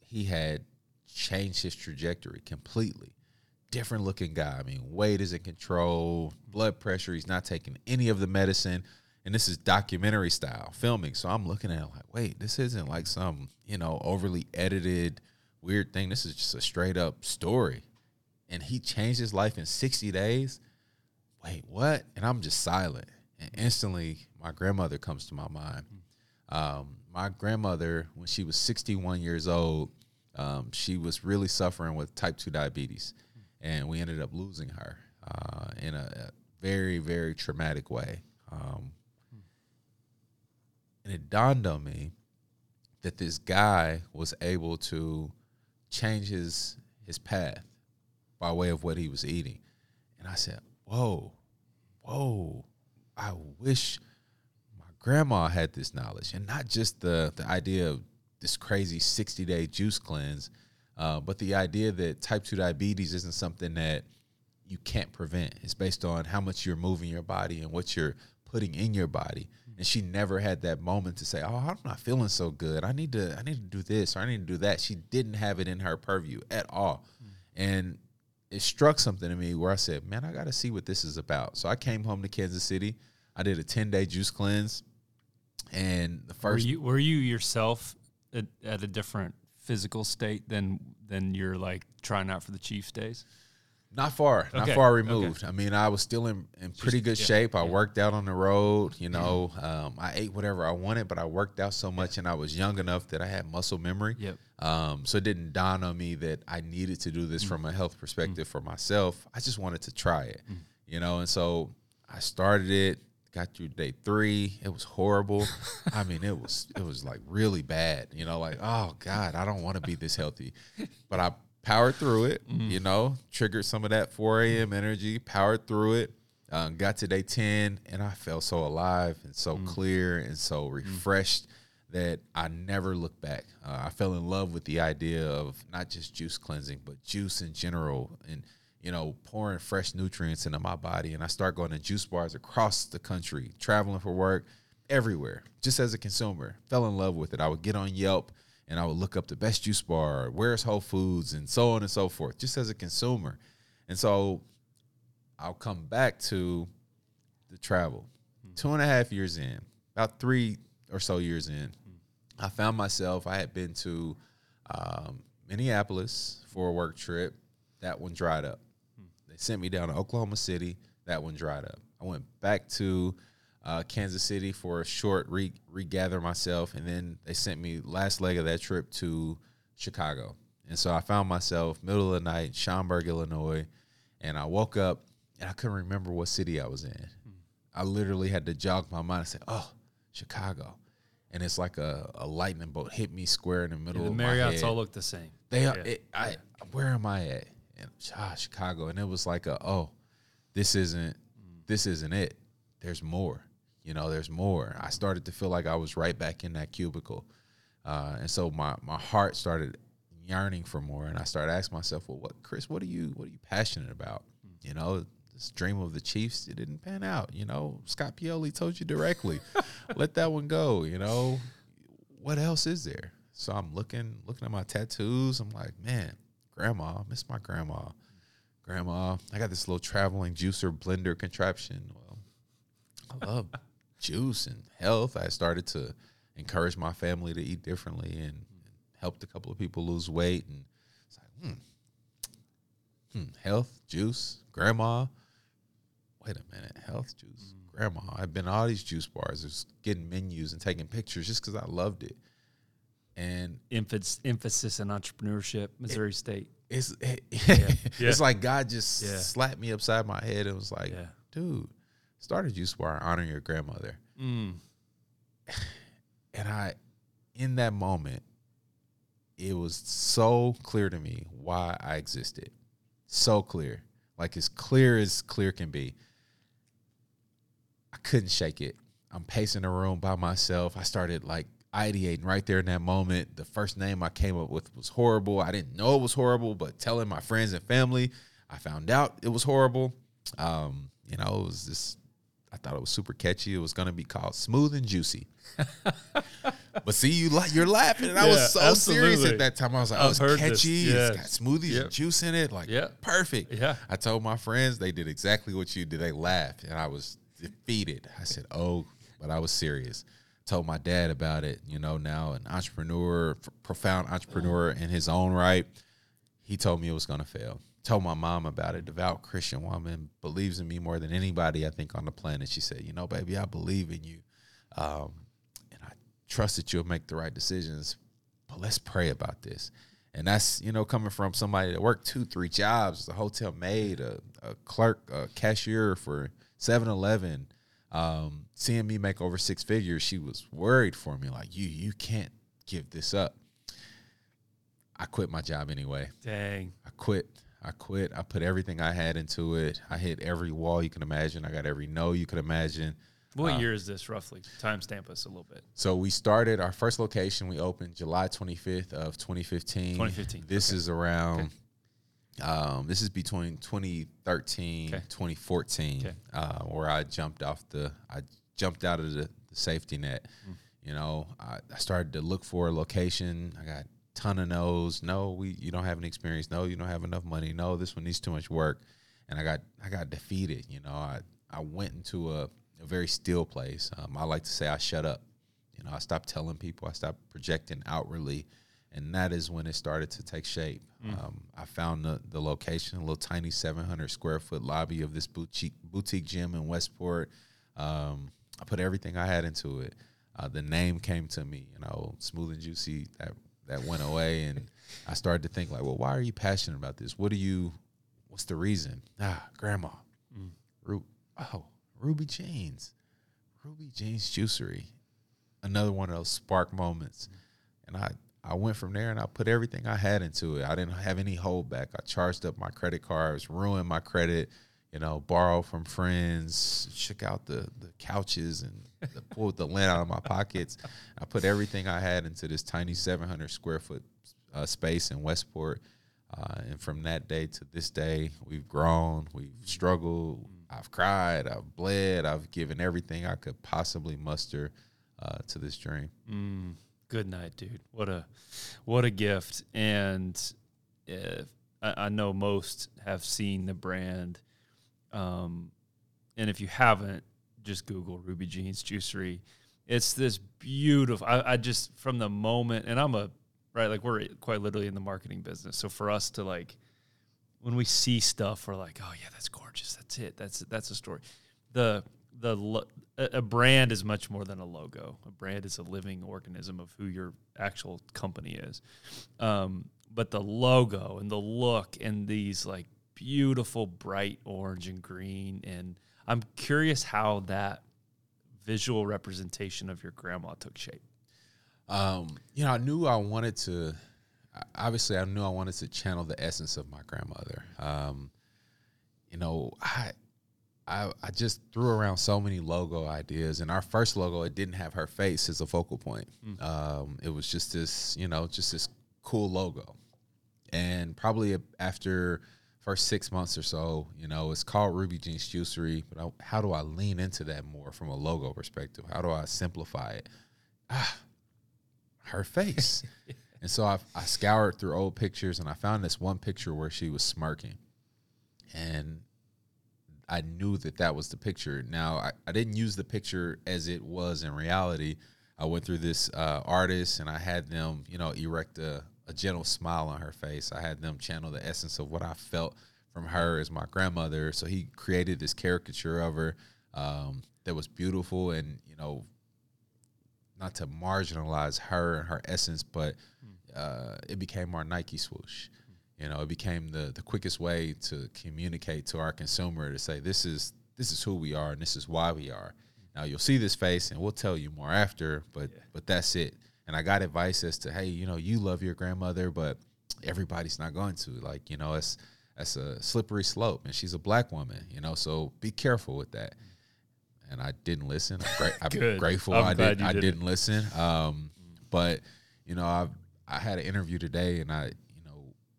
he had changed his trajectory completely. Different looking guy. I mean, weight is in control, blood pressure. He's not taking any of the medicine. And this is documentary style filming. So I'm looking at it like, wait, this isn't like some, you know, overly edited weird thing. This is just a straight up story. And he changed his life in 60 days. Wait, what? And I'm just silent. And instantly, my grandmother comes to my mind. Um, my grandmother, when she was 61 years old, um, she was really suffering with type 2 diabetes. And we ended up losing her uh, in a, a, very, very traumatic way. Um, and it dawned on me that this guy was able to change his his path by way of what he was eating. And I said, Whoa, whoa, I wish my grandma had this knowledge. And not just the the idea of this crazy 60 day juice cleanse, uh, but the idea that type 2 diabetes isn't something that you can't prevent. It's based on how much you're moving your body and what you're putting in your body and she never had that moment to say, "Oh, I'm not feeling so good. I need to I need to do this or I need to do that." She didn't have it in her purview at all. Mm. And it struck something to me where I said, "Man, I got to see what this is about." So I came home to Kansas City. I did a 10-day juice cleanse. And the first Were you, were you yourself at, at a different physical state than than you're like trying out for the Chiefs days? Not far, not Okay, far okay. removed. I mean, I was still in, in pretty good yeah, shape. I worked out on the road. You know, um, I ate whatever I wanted, but I worked out so much, and I was young enough that I had muscle memory. Yep. Um, so it didn't dawn on me that I needed to do Mm. this from a health perspective for myself. I just wanted to try it, Mm. you know. And so I started it. Got through day three. It was horrible. I mean, it was it was like really bad. You know, like oh god, I don't want to be this healthy, but I powered through it. You know, triggered some of that 4 a.m. energy. Powered through it. Um, got to day ten, and I felt so alive and so clear and so refreshed that I never looked back. Uh, I fell in love with the idea of not just juice cleansing, but juice in general, and you know, pouring fresh nutrients into my body. And I start going to juice bars across the country, traveling for work, everywhere. Just as a consumer, fell in love with it. I would get on Yelp and I would look up the best juice bar, where's Whole Foods, and so on and so forth. Just as a consumer, and so I'll come back to the travel. Two and a half years in, about three or so years in, I found myself. I had been to um, Minneapolis for a work trip. That one dried up. They sent me down to Oklahoma City. That one dried up. I went back to uh, Kansas City for a short re- regather myself, and then they sent me last leg of that trip to Chicago. And so I found myself middle of the night, Schaumburg, Illinois, and I woke up and I couldn't remember what city I was in. I literally had to jog my mind and say, "Oh, Chicago," and it's like a, a lightning bolt hit me square in the middle The of my Marriotts all look the same. They are. Yeah. It, I where am I at? And ah, Chicago, and it was like a oh, this isn't this isn't it. There's more. You know, there's more. I started to feel like I was right back in that cubicle, uh, and so my my heart started yearning for more, and I started asking myself, well, what, Chris? What are you what are you passionate about? You know. This dream of the Chiefs, it didn't pan out. You know, Scott Pioli told you directly, let that one go. You know, what else is there? So I'm looking looking at my tattoos. I'm like, man, grandma, I miss my grandma. Grandma, I got this little traveling juicer blender contraption. Well, I love juice and health. I started to encourage my family to eat differently and, and helped a couple of people lose weight. And it's like, hmm, hmm, health, juice, grandma. Wait a minute, health, juice, grandma. I've been to all these juice bars, just getting menus and taking pictures just because I loved it. And Emphasis, emphasis on entrepreneurship, Missouri State. it's it, Yeah. it's like God just Yeah. slapped me upside my head and was like, Yeah. dude, start a juice bar, honor your grandmother. Mm. And I, in that moment, it was so clear to me why I existed. So clear. Like as clear as clear can be. I couldn't shake it. I'm pacing the room by myself. I started like ideating right there in that moment. The first name I came up with was horrible. I didn't know it was horrible, but telling my friends and family, I found out it was horrible. Um, you know, it was just I thought it was super catchy. It was gonna be called Smooth and Juicy. but see, you like you're laughing, and I was so serious at that time. I was like, I've "Oh, it's catchy. this. It's Yes. got smoothies Yep. and juice in it. Like, Yeah. perfect." Yeah. I told my friends, they did exactly what you did. They laughed, and I was defeated. I said, "Oh," but I was serious. Told my dad about it. You know, now an entrepreneur, profound entrepreneur in his own right. He told me it was going to fail. Told my mom about it. Devout Christian woman believes in me more than anybody I think on the planet. She said, "You know, baby, I believe in you, um, and I trust that you'll make the right decisions. But let's pray about this." And that's you know coming from somebody that worked two, three jobs, a hotel maid, a, a clerk, a cashier for 7-Eleven. Um, seeing me make over six figures, she was worried for me. Like you, you can't give this up. I quit my job anyway. Dang. I quit. I quit. I put everything I had into it. I hit every wall you can imagine. I got every no you could imagine. What year is this roughly? Timestamp us a little bit. So we started our first location. We opened July 25th of 2015. 2015, This okay. is around. Um, this is between 2013 Okay. 2014, Okay. uh, where I jumped off the. I jumped out of the, the safety net. Mm. You know, I, I started to look for a location. I got ton of no's. No, we you don't have any experience. No, you don't have enough money. No, this one needs too much work. And I got I got defeated. You know, I I went into a, a very still place. Um, I like to say I shut up. You know, I stopped telling people. I stopped projecting outwardly, and that is when it started to take shape. Mm. Um, I found the, the location, a little tiny 700 square foot lobby of this boutique boutique gym in Westport. Um, I put everything I had into it. Uh, the name came to me, you know, smooth and juicy. That that went away, and I started to think like, well, why are you passionate about this? What do you? What's the reason? Ah, grandma. Mm. Ru- oh, Ruby Jeans, Ruby Jeans Juicery. Another one of those spark moments, and I I went from there and I put everything I had into it. I didn't have any holdback. I charged up my credit cards, ruined my credit, you know, borrowed from friends, shook out the, the couches and the, pulled the lint out of my pockets. I put everything I had into this tiny 700 square foot uh, space in Westport. Uh, and from that day to this day, we've grown, we've struggled, I've cried, I've bled, I've given everything I could possibly muster uh, to this dream. Mm, good night, dude. What a what a gift. And if, I, I know most have seen the brand. Um, and if you haven't, just Google Ruby Jeans Juicery. It's this beautiful. I, I just from the moment, and I'm a right like we're quite literally in the marketing business. So for us to like when we see stuff, we're like, oh yeah, that's gorgeous. That's it. That's that's a story. The the lo- a a brand is much more than a logo. A brand is a living organism of who your actual company is. Um, but the logo and the look and these like beautiful bright orange and green and I'm curious how that visual representation of your grandma took shape. Um, you know, I knew I wanted to. Obviously, I knew I wanted to channel the essence of my grandmother. Um, you know, I, I, I just threw around so many logo ideas, and our first logo it didn't have her face as a focal point. Um, it was just this, you know, just this cool logo. And probably after first six months or so, you know, it's called Ruby Jeans Juicery. But I, how do I lean into that more from a logo perspective? How do I simplify it? Ah, her face. and so I, I scoured through old pictures and I found this one picture where she was smirking. And I knew that that was the picture. Now, I, I didn't use the picture as it was in reality. I went through this uh, artist and I had them, you know, erect a, a gentle smile on her face. I had them channel the essence of what I felt from her as my grandmother. So he created this caricature of her um, that was beautiful and, you know, not to marginalize her and her essence, but uh, it became our Nike swoosh. You know, it became the the quickest way to communicate to our consumer to say this is this is who we are and this is why we are. Now you'll see this face and we'll tell you more after, but but that's it. And I got advice as to hey, you know, you love your grandmother, but everybody's not going to. Like, you know, it's that's a slippery slope and she's a black woman, you know, so be careful with that. And I didn't listen. I'm, gra- I'm grateful I'm I did I didn't. listen. Um, but you know, I I had an interview today, and I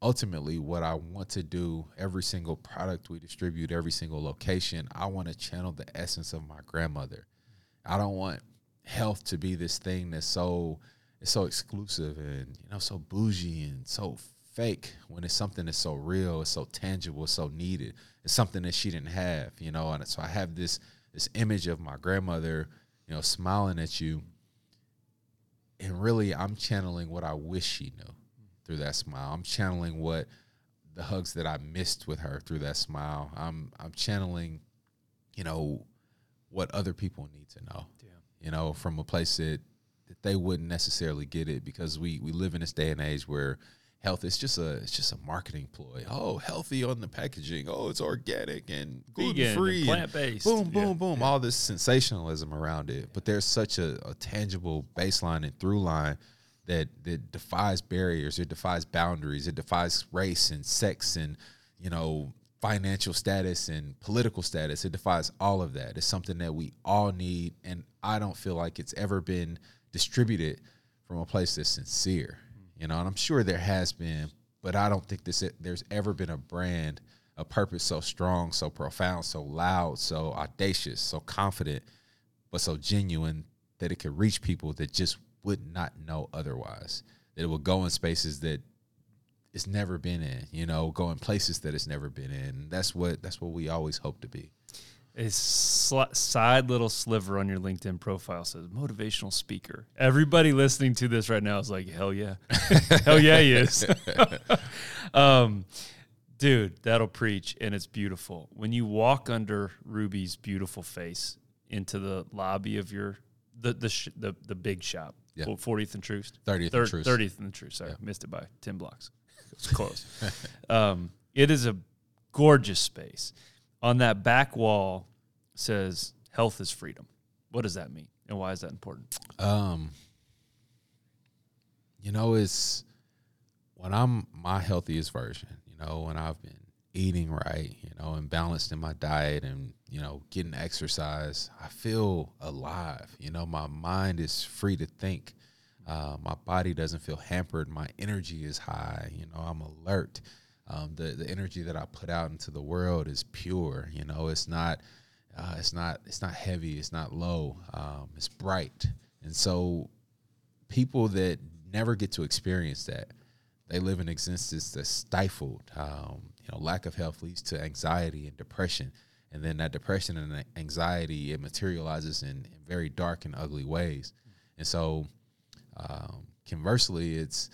ultimately what I want to do every single product we distribute, every single location, I want to channel the essence of my grandmother. I don't want health to be this thing that's so it's so exclusive and you know so bougie and so fake when it's something that's so real, it's so tangible, it's so needed. It's something that she didn't have, you know. And so I have this this image of my grandmother, you know, smiling at you. And really I'm channeling what I wish she knew through that smile. I'm channeling what the hugs that I missed with her through that smile. I'm I'm channeling, you know, what other people need to know. You know, from a place that that they wouldn't necessarily get it because we we live in this day and age where health is just a it's just a marketing ploy. Oh, healthy on the packaging. Oh, it's organic and gluten free, plant-based. Boom, boom, Yeah, boom. All this sensationalism around it, but there's such a, a tangible baseline and through line that that defies barriers. It defies boundaries. It defies race and sex and you know financial status and political status. It defies all of that. It's something that we all need, and I don't feel like it's ever been distributed from a place that's sincere. You know, and I'm sure there has been, but I don't think this there's ever been a brand, a purpose so strong, so profound, so loud, so audacious, so confident, but so genuine that it could reach people that just would not know otherwise. That it will go in spaces that it's never been in, you know, go in places that it's never been in. That's what that's what we always hope to be. a sli- side little sliver on your LinkedIn profile says motivational speaker. Everybody listening to this right now is like, hell yeah, hell yeah, he is. um, dude, that'll preach, and it's beautiful. When you walk under Ruby's beautiful face into the lobby of your the the sh- the, the big shop, Yeah. Fortieth and Troost, 30th Thir- and Troost. 30th and Troost. Sorry, missed it by ten blocks. It's close. um, it is a gorgeous space. On that back wall says "Health is freedom." What does that mean, and why is that important? Um, you know, it's when I'm my healthiest version, you know, when I've been eating right, you know, and balanced in my diet and, you know, getting exercise, I feel alive. You know, my mind is free to think. Uh, my body doesn't feel hampered. My energy is high. You know, I'm alert. Um, the the energy that I put out into the world is pure. You know, it's not uh, it's not it's not heavy. It's not low. Um, it's bright. And so, people that never get to experience that, they live an existence that's stifled. Um, you know, lack of health leads to anxiety and depression, and then that depression and anxiety it materializes in, in very dark and ugly ways. And so, um, conversely, it's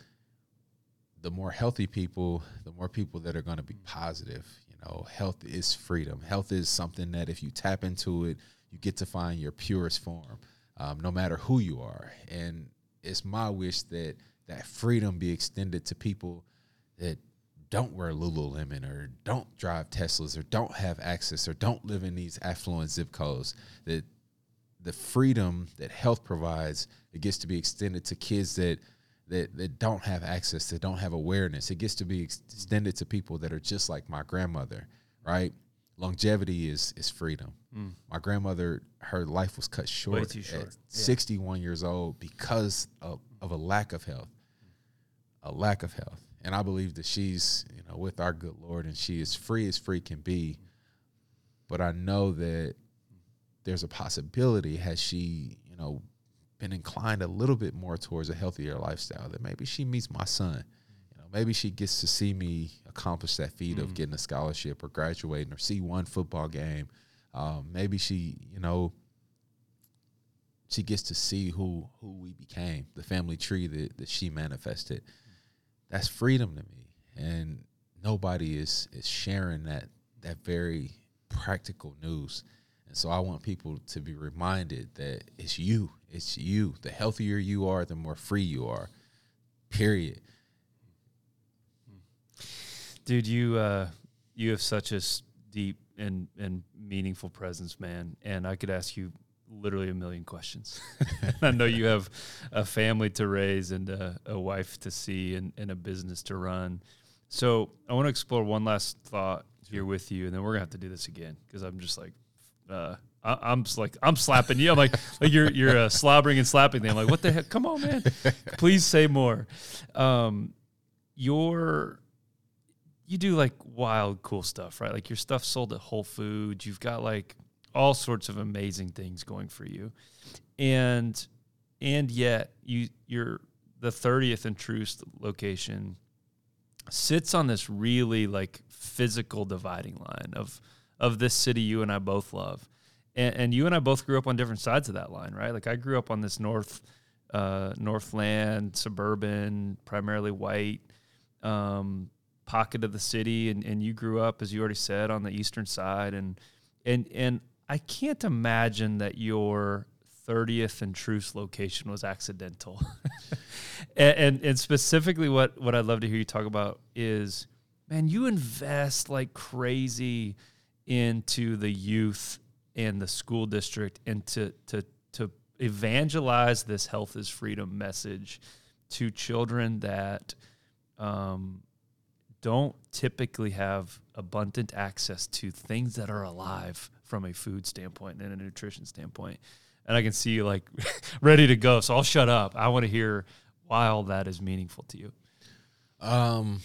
the more healthy people, the more people that are going to be positive. You know, health is freedom. Health is something that if you tap into it, you get to find your purest form, um, no matter who you are. And it's my wish that that freedom be extended to people that don't wear Lululemon or don't drive Teslas or don't have access or don't live in these affluent zip codes. That the freedom that health provides it gets to be extended to kids that that that don't have access, that don't have awareness. It gets to be extended to people that are just like my grandmother, right? Longevity is is freedom. Mm. My grandmother, her life was cut short, short. at Yeah. 61 years old because of, of a lack of health, a lack of health. And I believe that she's, you know, with our good Lord, and she is free as free can be. But I know that there's a possibility, has she, you know, been inclined a little bit more towards a healthier lifestyle, that maybe she meets my son. You know, maybe she gets to see me accomplish that feat of getting a scholarship or graduating or see one football game. Um, maybe she, you know, she gets to see who who we became, the family tree that, that she manifested. That's freedom to me. And nobody is is sharing that that very practical news. And so I want people to be reminded that it's you. It's you. The healthier you are, the more free you are. Period. Dude, you uh, you have such a deep and and meaningful presence, man. And I could ask you literally a million questions. I know you have a family to raise and a, a wife to see and, and a business to run. So I want to explore one last thought here with you, and then we're gonna have to do this again because I'm just like, uh, I, I'm just like I'm slapping you. I'm like, like you're you're uh, slobbering and slapping me. I'm like, what the heck? Come on, man. Please say more. Um, your you do like wild cool stuff right like your stuff sold at whole foods you've got like all sorts of amazing things going for you. And and yet you you're the 30th and Troost location sits on this really like physical dividing line of of this city you and I both love. And, and you and I both grew up on different sides of that line right? Like I grew up on this north uh northland suburban primarily white um pocket of the city. And, and you grew up as you already said on the eastern side. And and and I can't imagine that your 30th and Troost location was accidental. and, and and specifically what what I'd love to hear you talk about is man, you invest like crazy into the youth and the school district and to to to evangelize this health is freedom message to children that um, don't typically have abundant access to things that are alive from a food standpoint and a nutrition standpoint. And I can see you like ready to go. So I'll shut up. I want to hear why all that is meaningful to you. Um,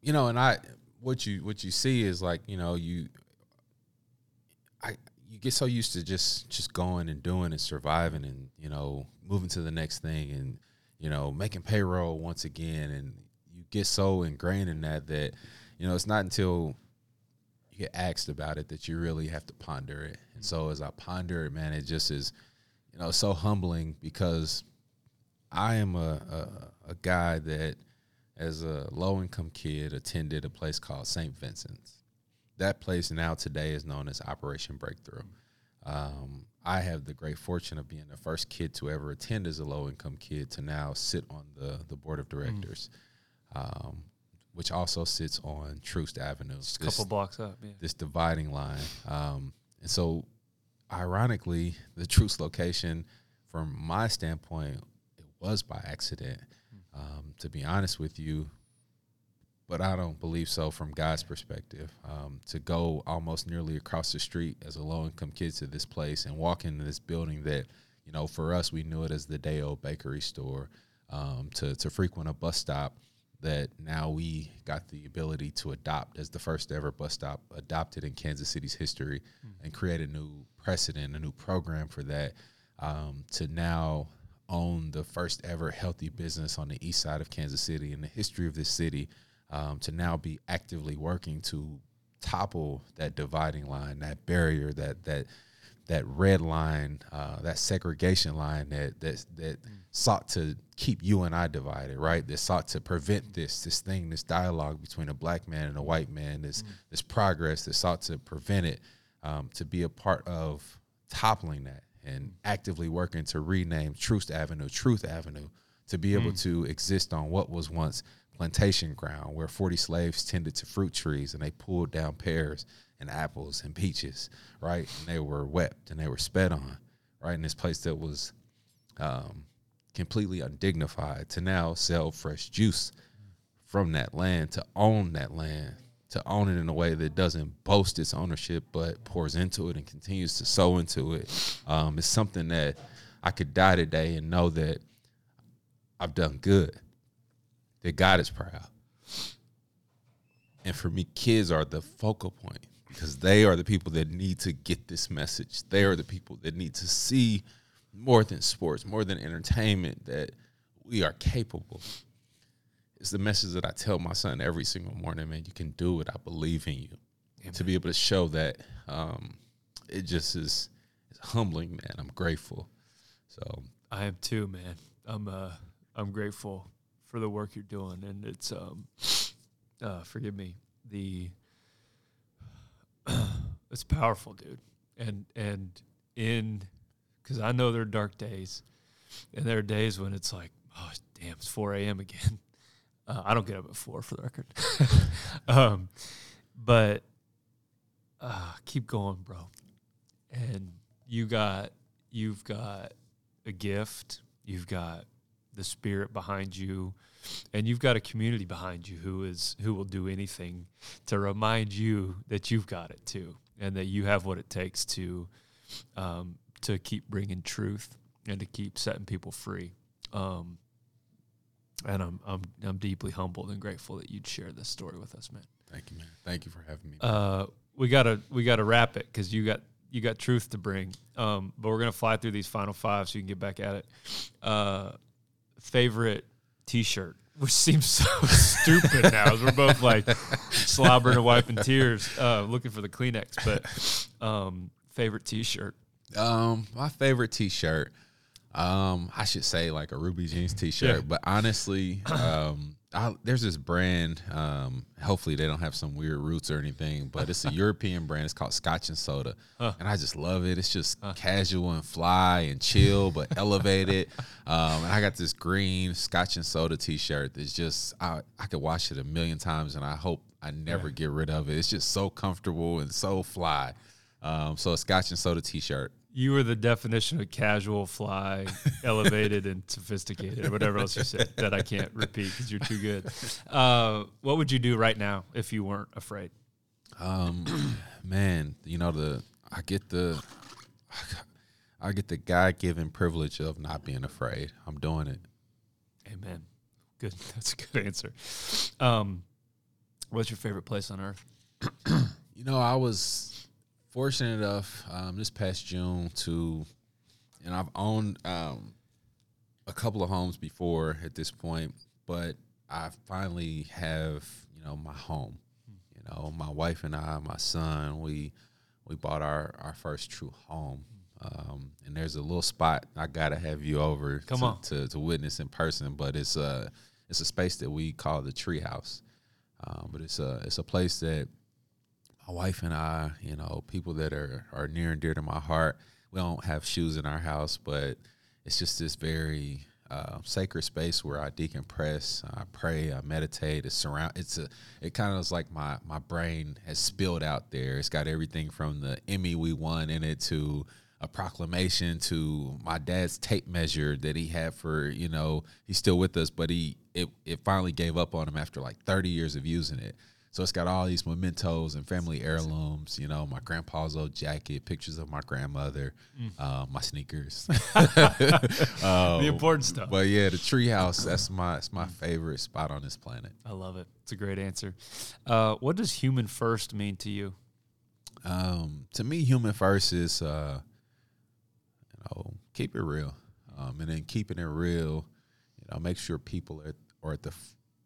you know, and I what you what you see is like you know you, I you get so used to just just going and doing and surviving and you know moving to the next thing and you know making payroll once again and you get so ingrained in that that you know it's not until get asked about it that you really have to ponder it. And so as I ponder it, man, it just is, you know, so humbling because I am a, a, a guy that, as a low income kid, attended a place called St. Vincent's. That place now today is known as Operation Breakthrough. Um, I have the great fortune of being the first kid to ever attend as a low income kid to now sit on the, the board of directors, um, which also sits on Troost Avenue. Just a couple blocks up. Yeah. this dividing line. Um, and so, ironically, the Troost location, from my standpoint, it was by accident. Um, to be honest with you, but I don't believe so from God's perspective. Um, to go almost nearly across the street as a low income kid to this place and walk into this building that, you know, for us, we knew it as the Day Old Bakery Store, um, to, to frequent a bus stop that now we got the ability to adopt as the first ever bus stop adopted in Kansas City's history and create a new precedent, a new program for that. Um, to now own the first ever healthy business on the east side of Kansas City in the history of this city, um, to now be actively working to topple that dividing line, that barrier, that that that red line, uh, that segregation line that that that sought to keep you and I divided, right? That sought to prevent this this thing, this dialogue between a black man and a white man, this this progress that sought to prevent it, um, to be a part of toppling that and actively working to rename Troost Avenue Truth Avenue to be able to exist on what was once plantation ground where 40 slaves tended to fruit trees and they pulled down pears and apples and peaches, right? And they were wept and they were sped on, right? In this place that was um, completely undignified to now sell fresh juice from that land, to own that land, to own it in a way that doesn't boast its ownership but pours into it and continues to sow into it. Um, it's something that I could die today and know that I've done good, that God is proud. And for me, kids are the focal point because they are the people that need to get this message. They are the people that need to see more than sports, more than entertainment, that we are capable. It's the message that I tell my son every single morning, man. You can do it. I believe in you. And to be able to show that, um, it just is it's humbling, man. I'm grateful. So I am too, man. I'm uh I'm grateful for the work you're doing, and it's um uh forgive me the it's powerful, dude, and and in because I know there are dark days, and there are days when it's like, oh damn, it's 4 a.m. again. Uh, I don't get up at four for the record, um, but uh, keep going, bro. And you got you've got a gift, you've got the spirit behind you, and you've got a community behind you who is who will do anything to remind you that you've got it too, and that you have what it takes to um, to keep bringing truth and to keep setting people free. Um, and I'm I'm I'm deeply humbled and grateful that you'd share this story with us, man. thank you, man. Thank you for having me. Uh, we gotta we gotta wrap it because you got you got truth to bring. Um, but we're gonna fly through these final five so you can get back at it. Uh, favorite T-shirt, which seems so stupid now, as we're both like slobbering and wiping tears, uh, looking for the Kleenex. But um, favorite T-shirt. Um, my favorite T-shirt. Um, I should say like a Ruby Jeans T-shirt, Yeah. but honestly, um, I, there's this brand. Um, hopefully they don't have some weird roots or anything, but it's a European brand. It's called Scotch and Soda, Huh. and I just love it. It's just casual and fly and chill, but elevated. Um, and I got this green Scotch and Soda T-shirt that's just I I could wash it a million times, and I hope I never get rid of it. It's just so comfortable and so fly. Um, so a Scotch and Soda T-shirt. You were the definition of casual, fly, elevated, and sophisticated, or whatever else you said that I can't repeat because you're too good. Uh, what would you do right now if you weren't afraid? Um, man, you know the I get the I get the God given privilege of not being afraid. I'm doing it. Amen. Good. That's a good answer. Um, what's your favorite place on earth? You know, I was fortunate enough um, this past June to, and I've owned um, a couple of homes before at this point, but I finally have you know my home. You know, my wife and I, my son, we we bought our our first true home. Um, and there's a little spot I gotta have you over Come to, on. to to witness in person, but it's a it's a space that we call the treehouse. Um, but it's a it's a place that my wife and I, you know, people that are are near and dear to my heart. We don't have shoes in our house, but it's just this very uh, sacred space where I decompress, I pray, I meditate. It's surround. It's a. It kind of is like my my brain has spilled out there. It's got everything from the Emmy we won in it to a proclamation to my dad's tape measure that he had for you know he's still with us, but he it it finally gave up on him after like thirty years of using it. So it's got all these mementos and family heirlooms. You know, my grandpa's old jacket, pictures of my grandmother, uh, my sneakers. the Um, important stuff. but yeah, the treehouse. That's my that's my favorite spot on this planet. I love it. It's a great answer. Uh, what does human first mean to you? Um, to me, human first is uh, you know keep it real, um, and then keeping it real, you know, make sure people are are at the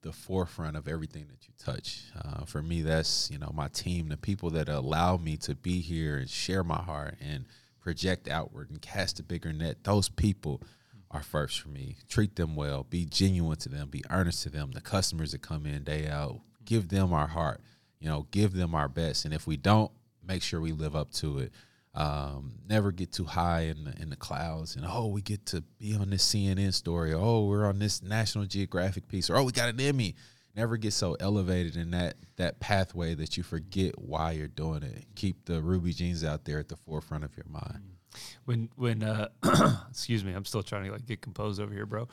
the forefront of everything that you touch. Uh, for me, that's you know my team, the people that allow me to be here and share my heart and project outward and cast a bigger net. Those people are first for me. Treat them well. Be genuine to them. Be earnest to them. The customers that come in day out, give them our heart. You know, give them our best. And if we don't, make sure we live up to it. Um, never get too high in the, in the clouds and oh we get to be on this CNN story. Oh we're on this National Geographic piece or oh we got an Emmy. Never get so elevated in that that pathway that you forget why you're doing it. Keep the Ruby Jean's out there at the forefront of your mind. When when uh excuse me i'm still trying to like get composed over here bro.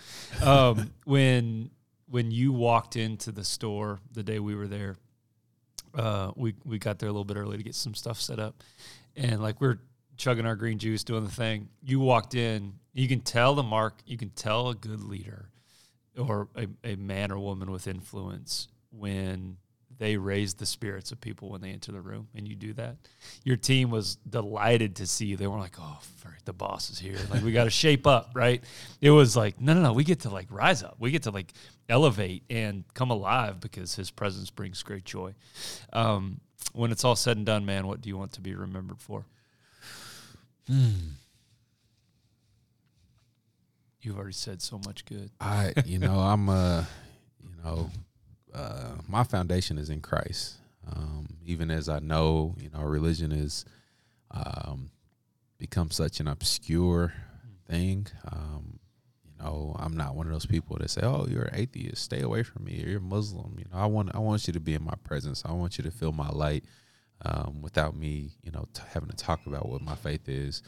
Um when when you walked into the store the day we were there uh we we got there a little bit early to get some stuff set up and like we're chugging our green juice doing the thing. You walked in you can tell the mark you can tell a good leader or a, a man or woman with influence when they raise the spirits of people when they enter the room and you do that. Your team was delighted to see you. They were like oh the boss is here. Like we got to shape up right? It was like no no no we get to like rise up. We get to like elevate and come alive because his presence brings great joy. Um, when it's all said and done man what do you want to be remembered for you've already said so much good I, you know, I'm uh you know, uh, my foundation is in Christ. Um, even as I know, you know, religion is um, become such an obscure thing. Um, know, I'm not one of those people that say, "Oh, you're an atheist. Stay away from me. Or you're Muslim." You know, I want I want you to be in my presence. I want you to feel my light um, without me, you know, t- having to talk about what my faith is.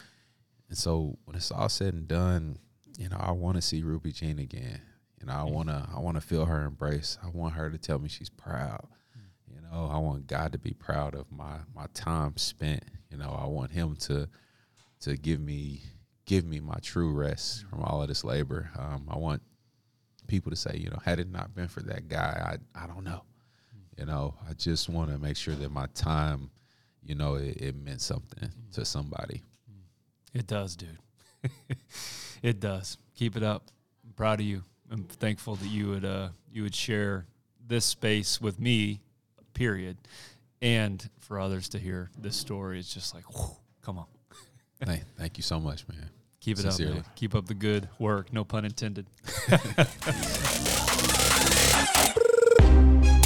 And so, when it's all said and done, you know, I want to see Ruby Jean again. You know, I wanna I wanna feel her embrace. I want her to tell me she's proud. You know, I want God to be proud of my my time spent. You know, I want Him to to give me give me my true rest from all of this labor. Um, I want people to say, you know, had it not been for that guy, I I don't know. You know, I just want to make sure that my time, you know, it, it meant something to somebody. It does, dude. it does. Keep it up. I'm proud of you. I'm thankful that you would uh, you would share this space with me, period, and for others to hear this story. It's just like, whew, come on, Thank, thank you so much, man. Keep it up, man. Keep up the good work. No pun intended.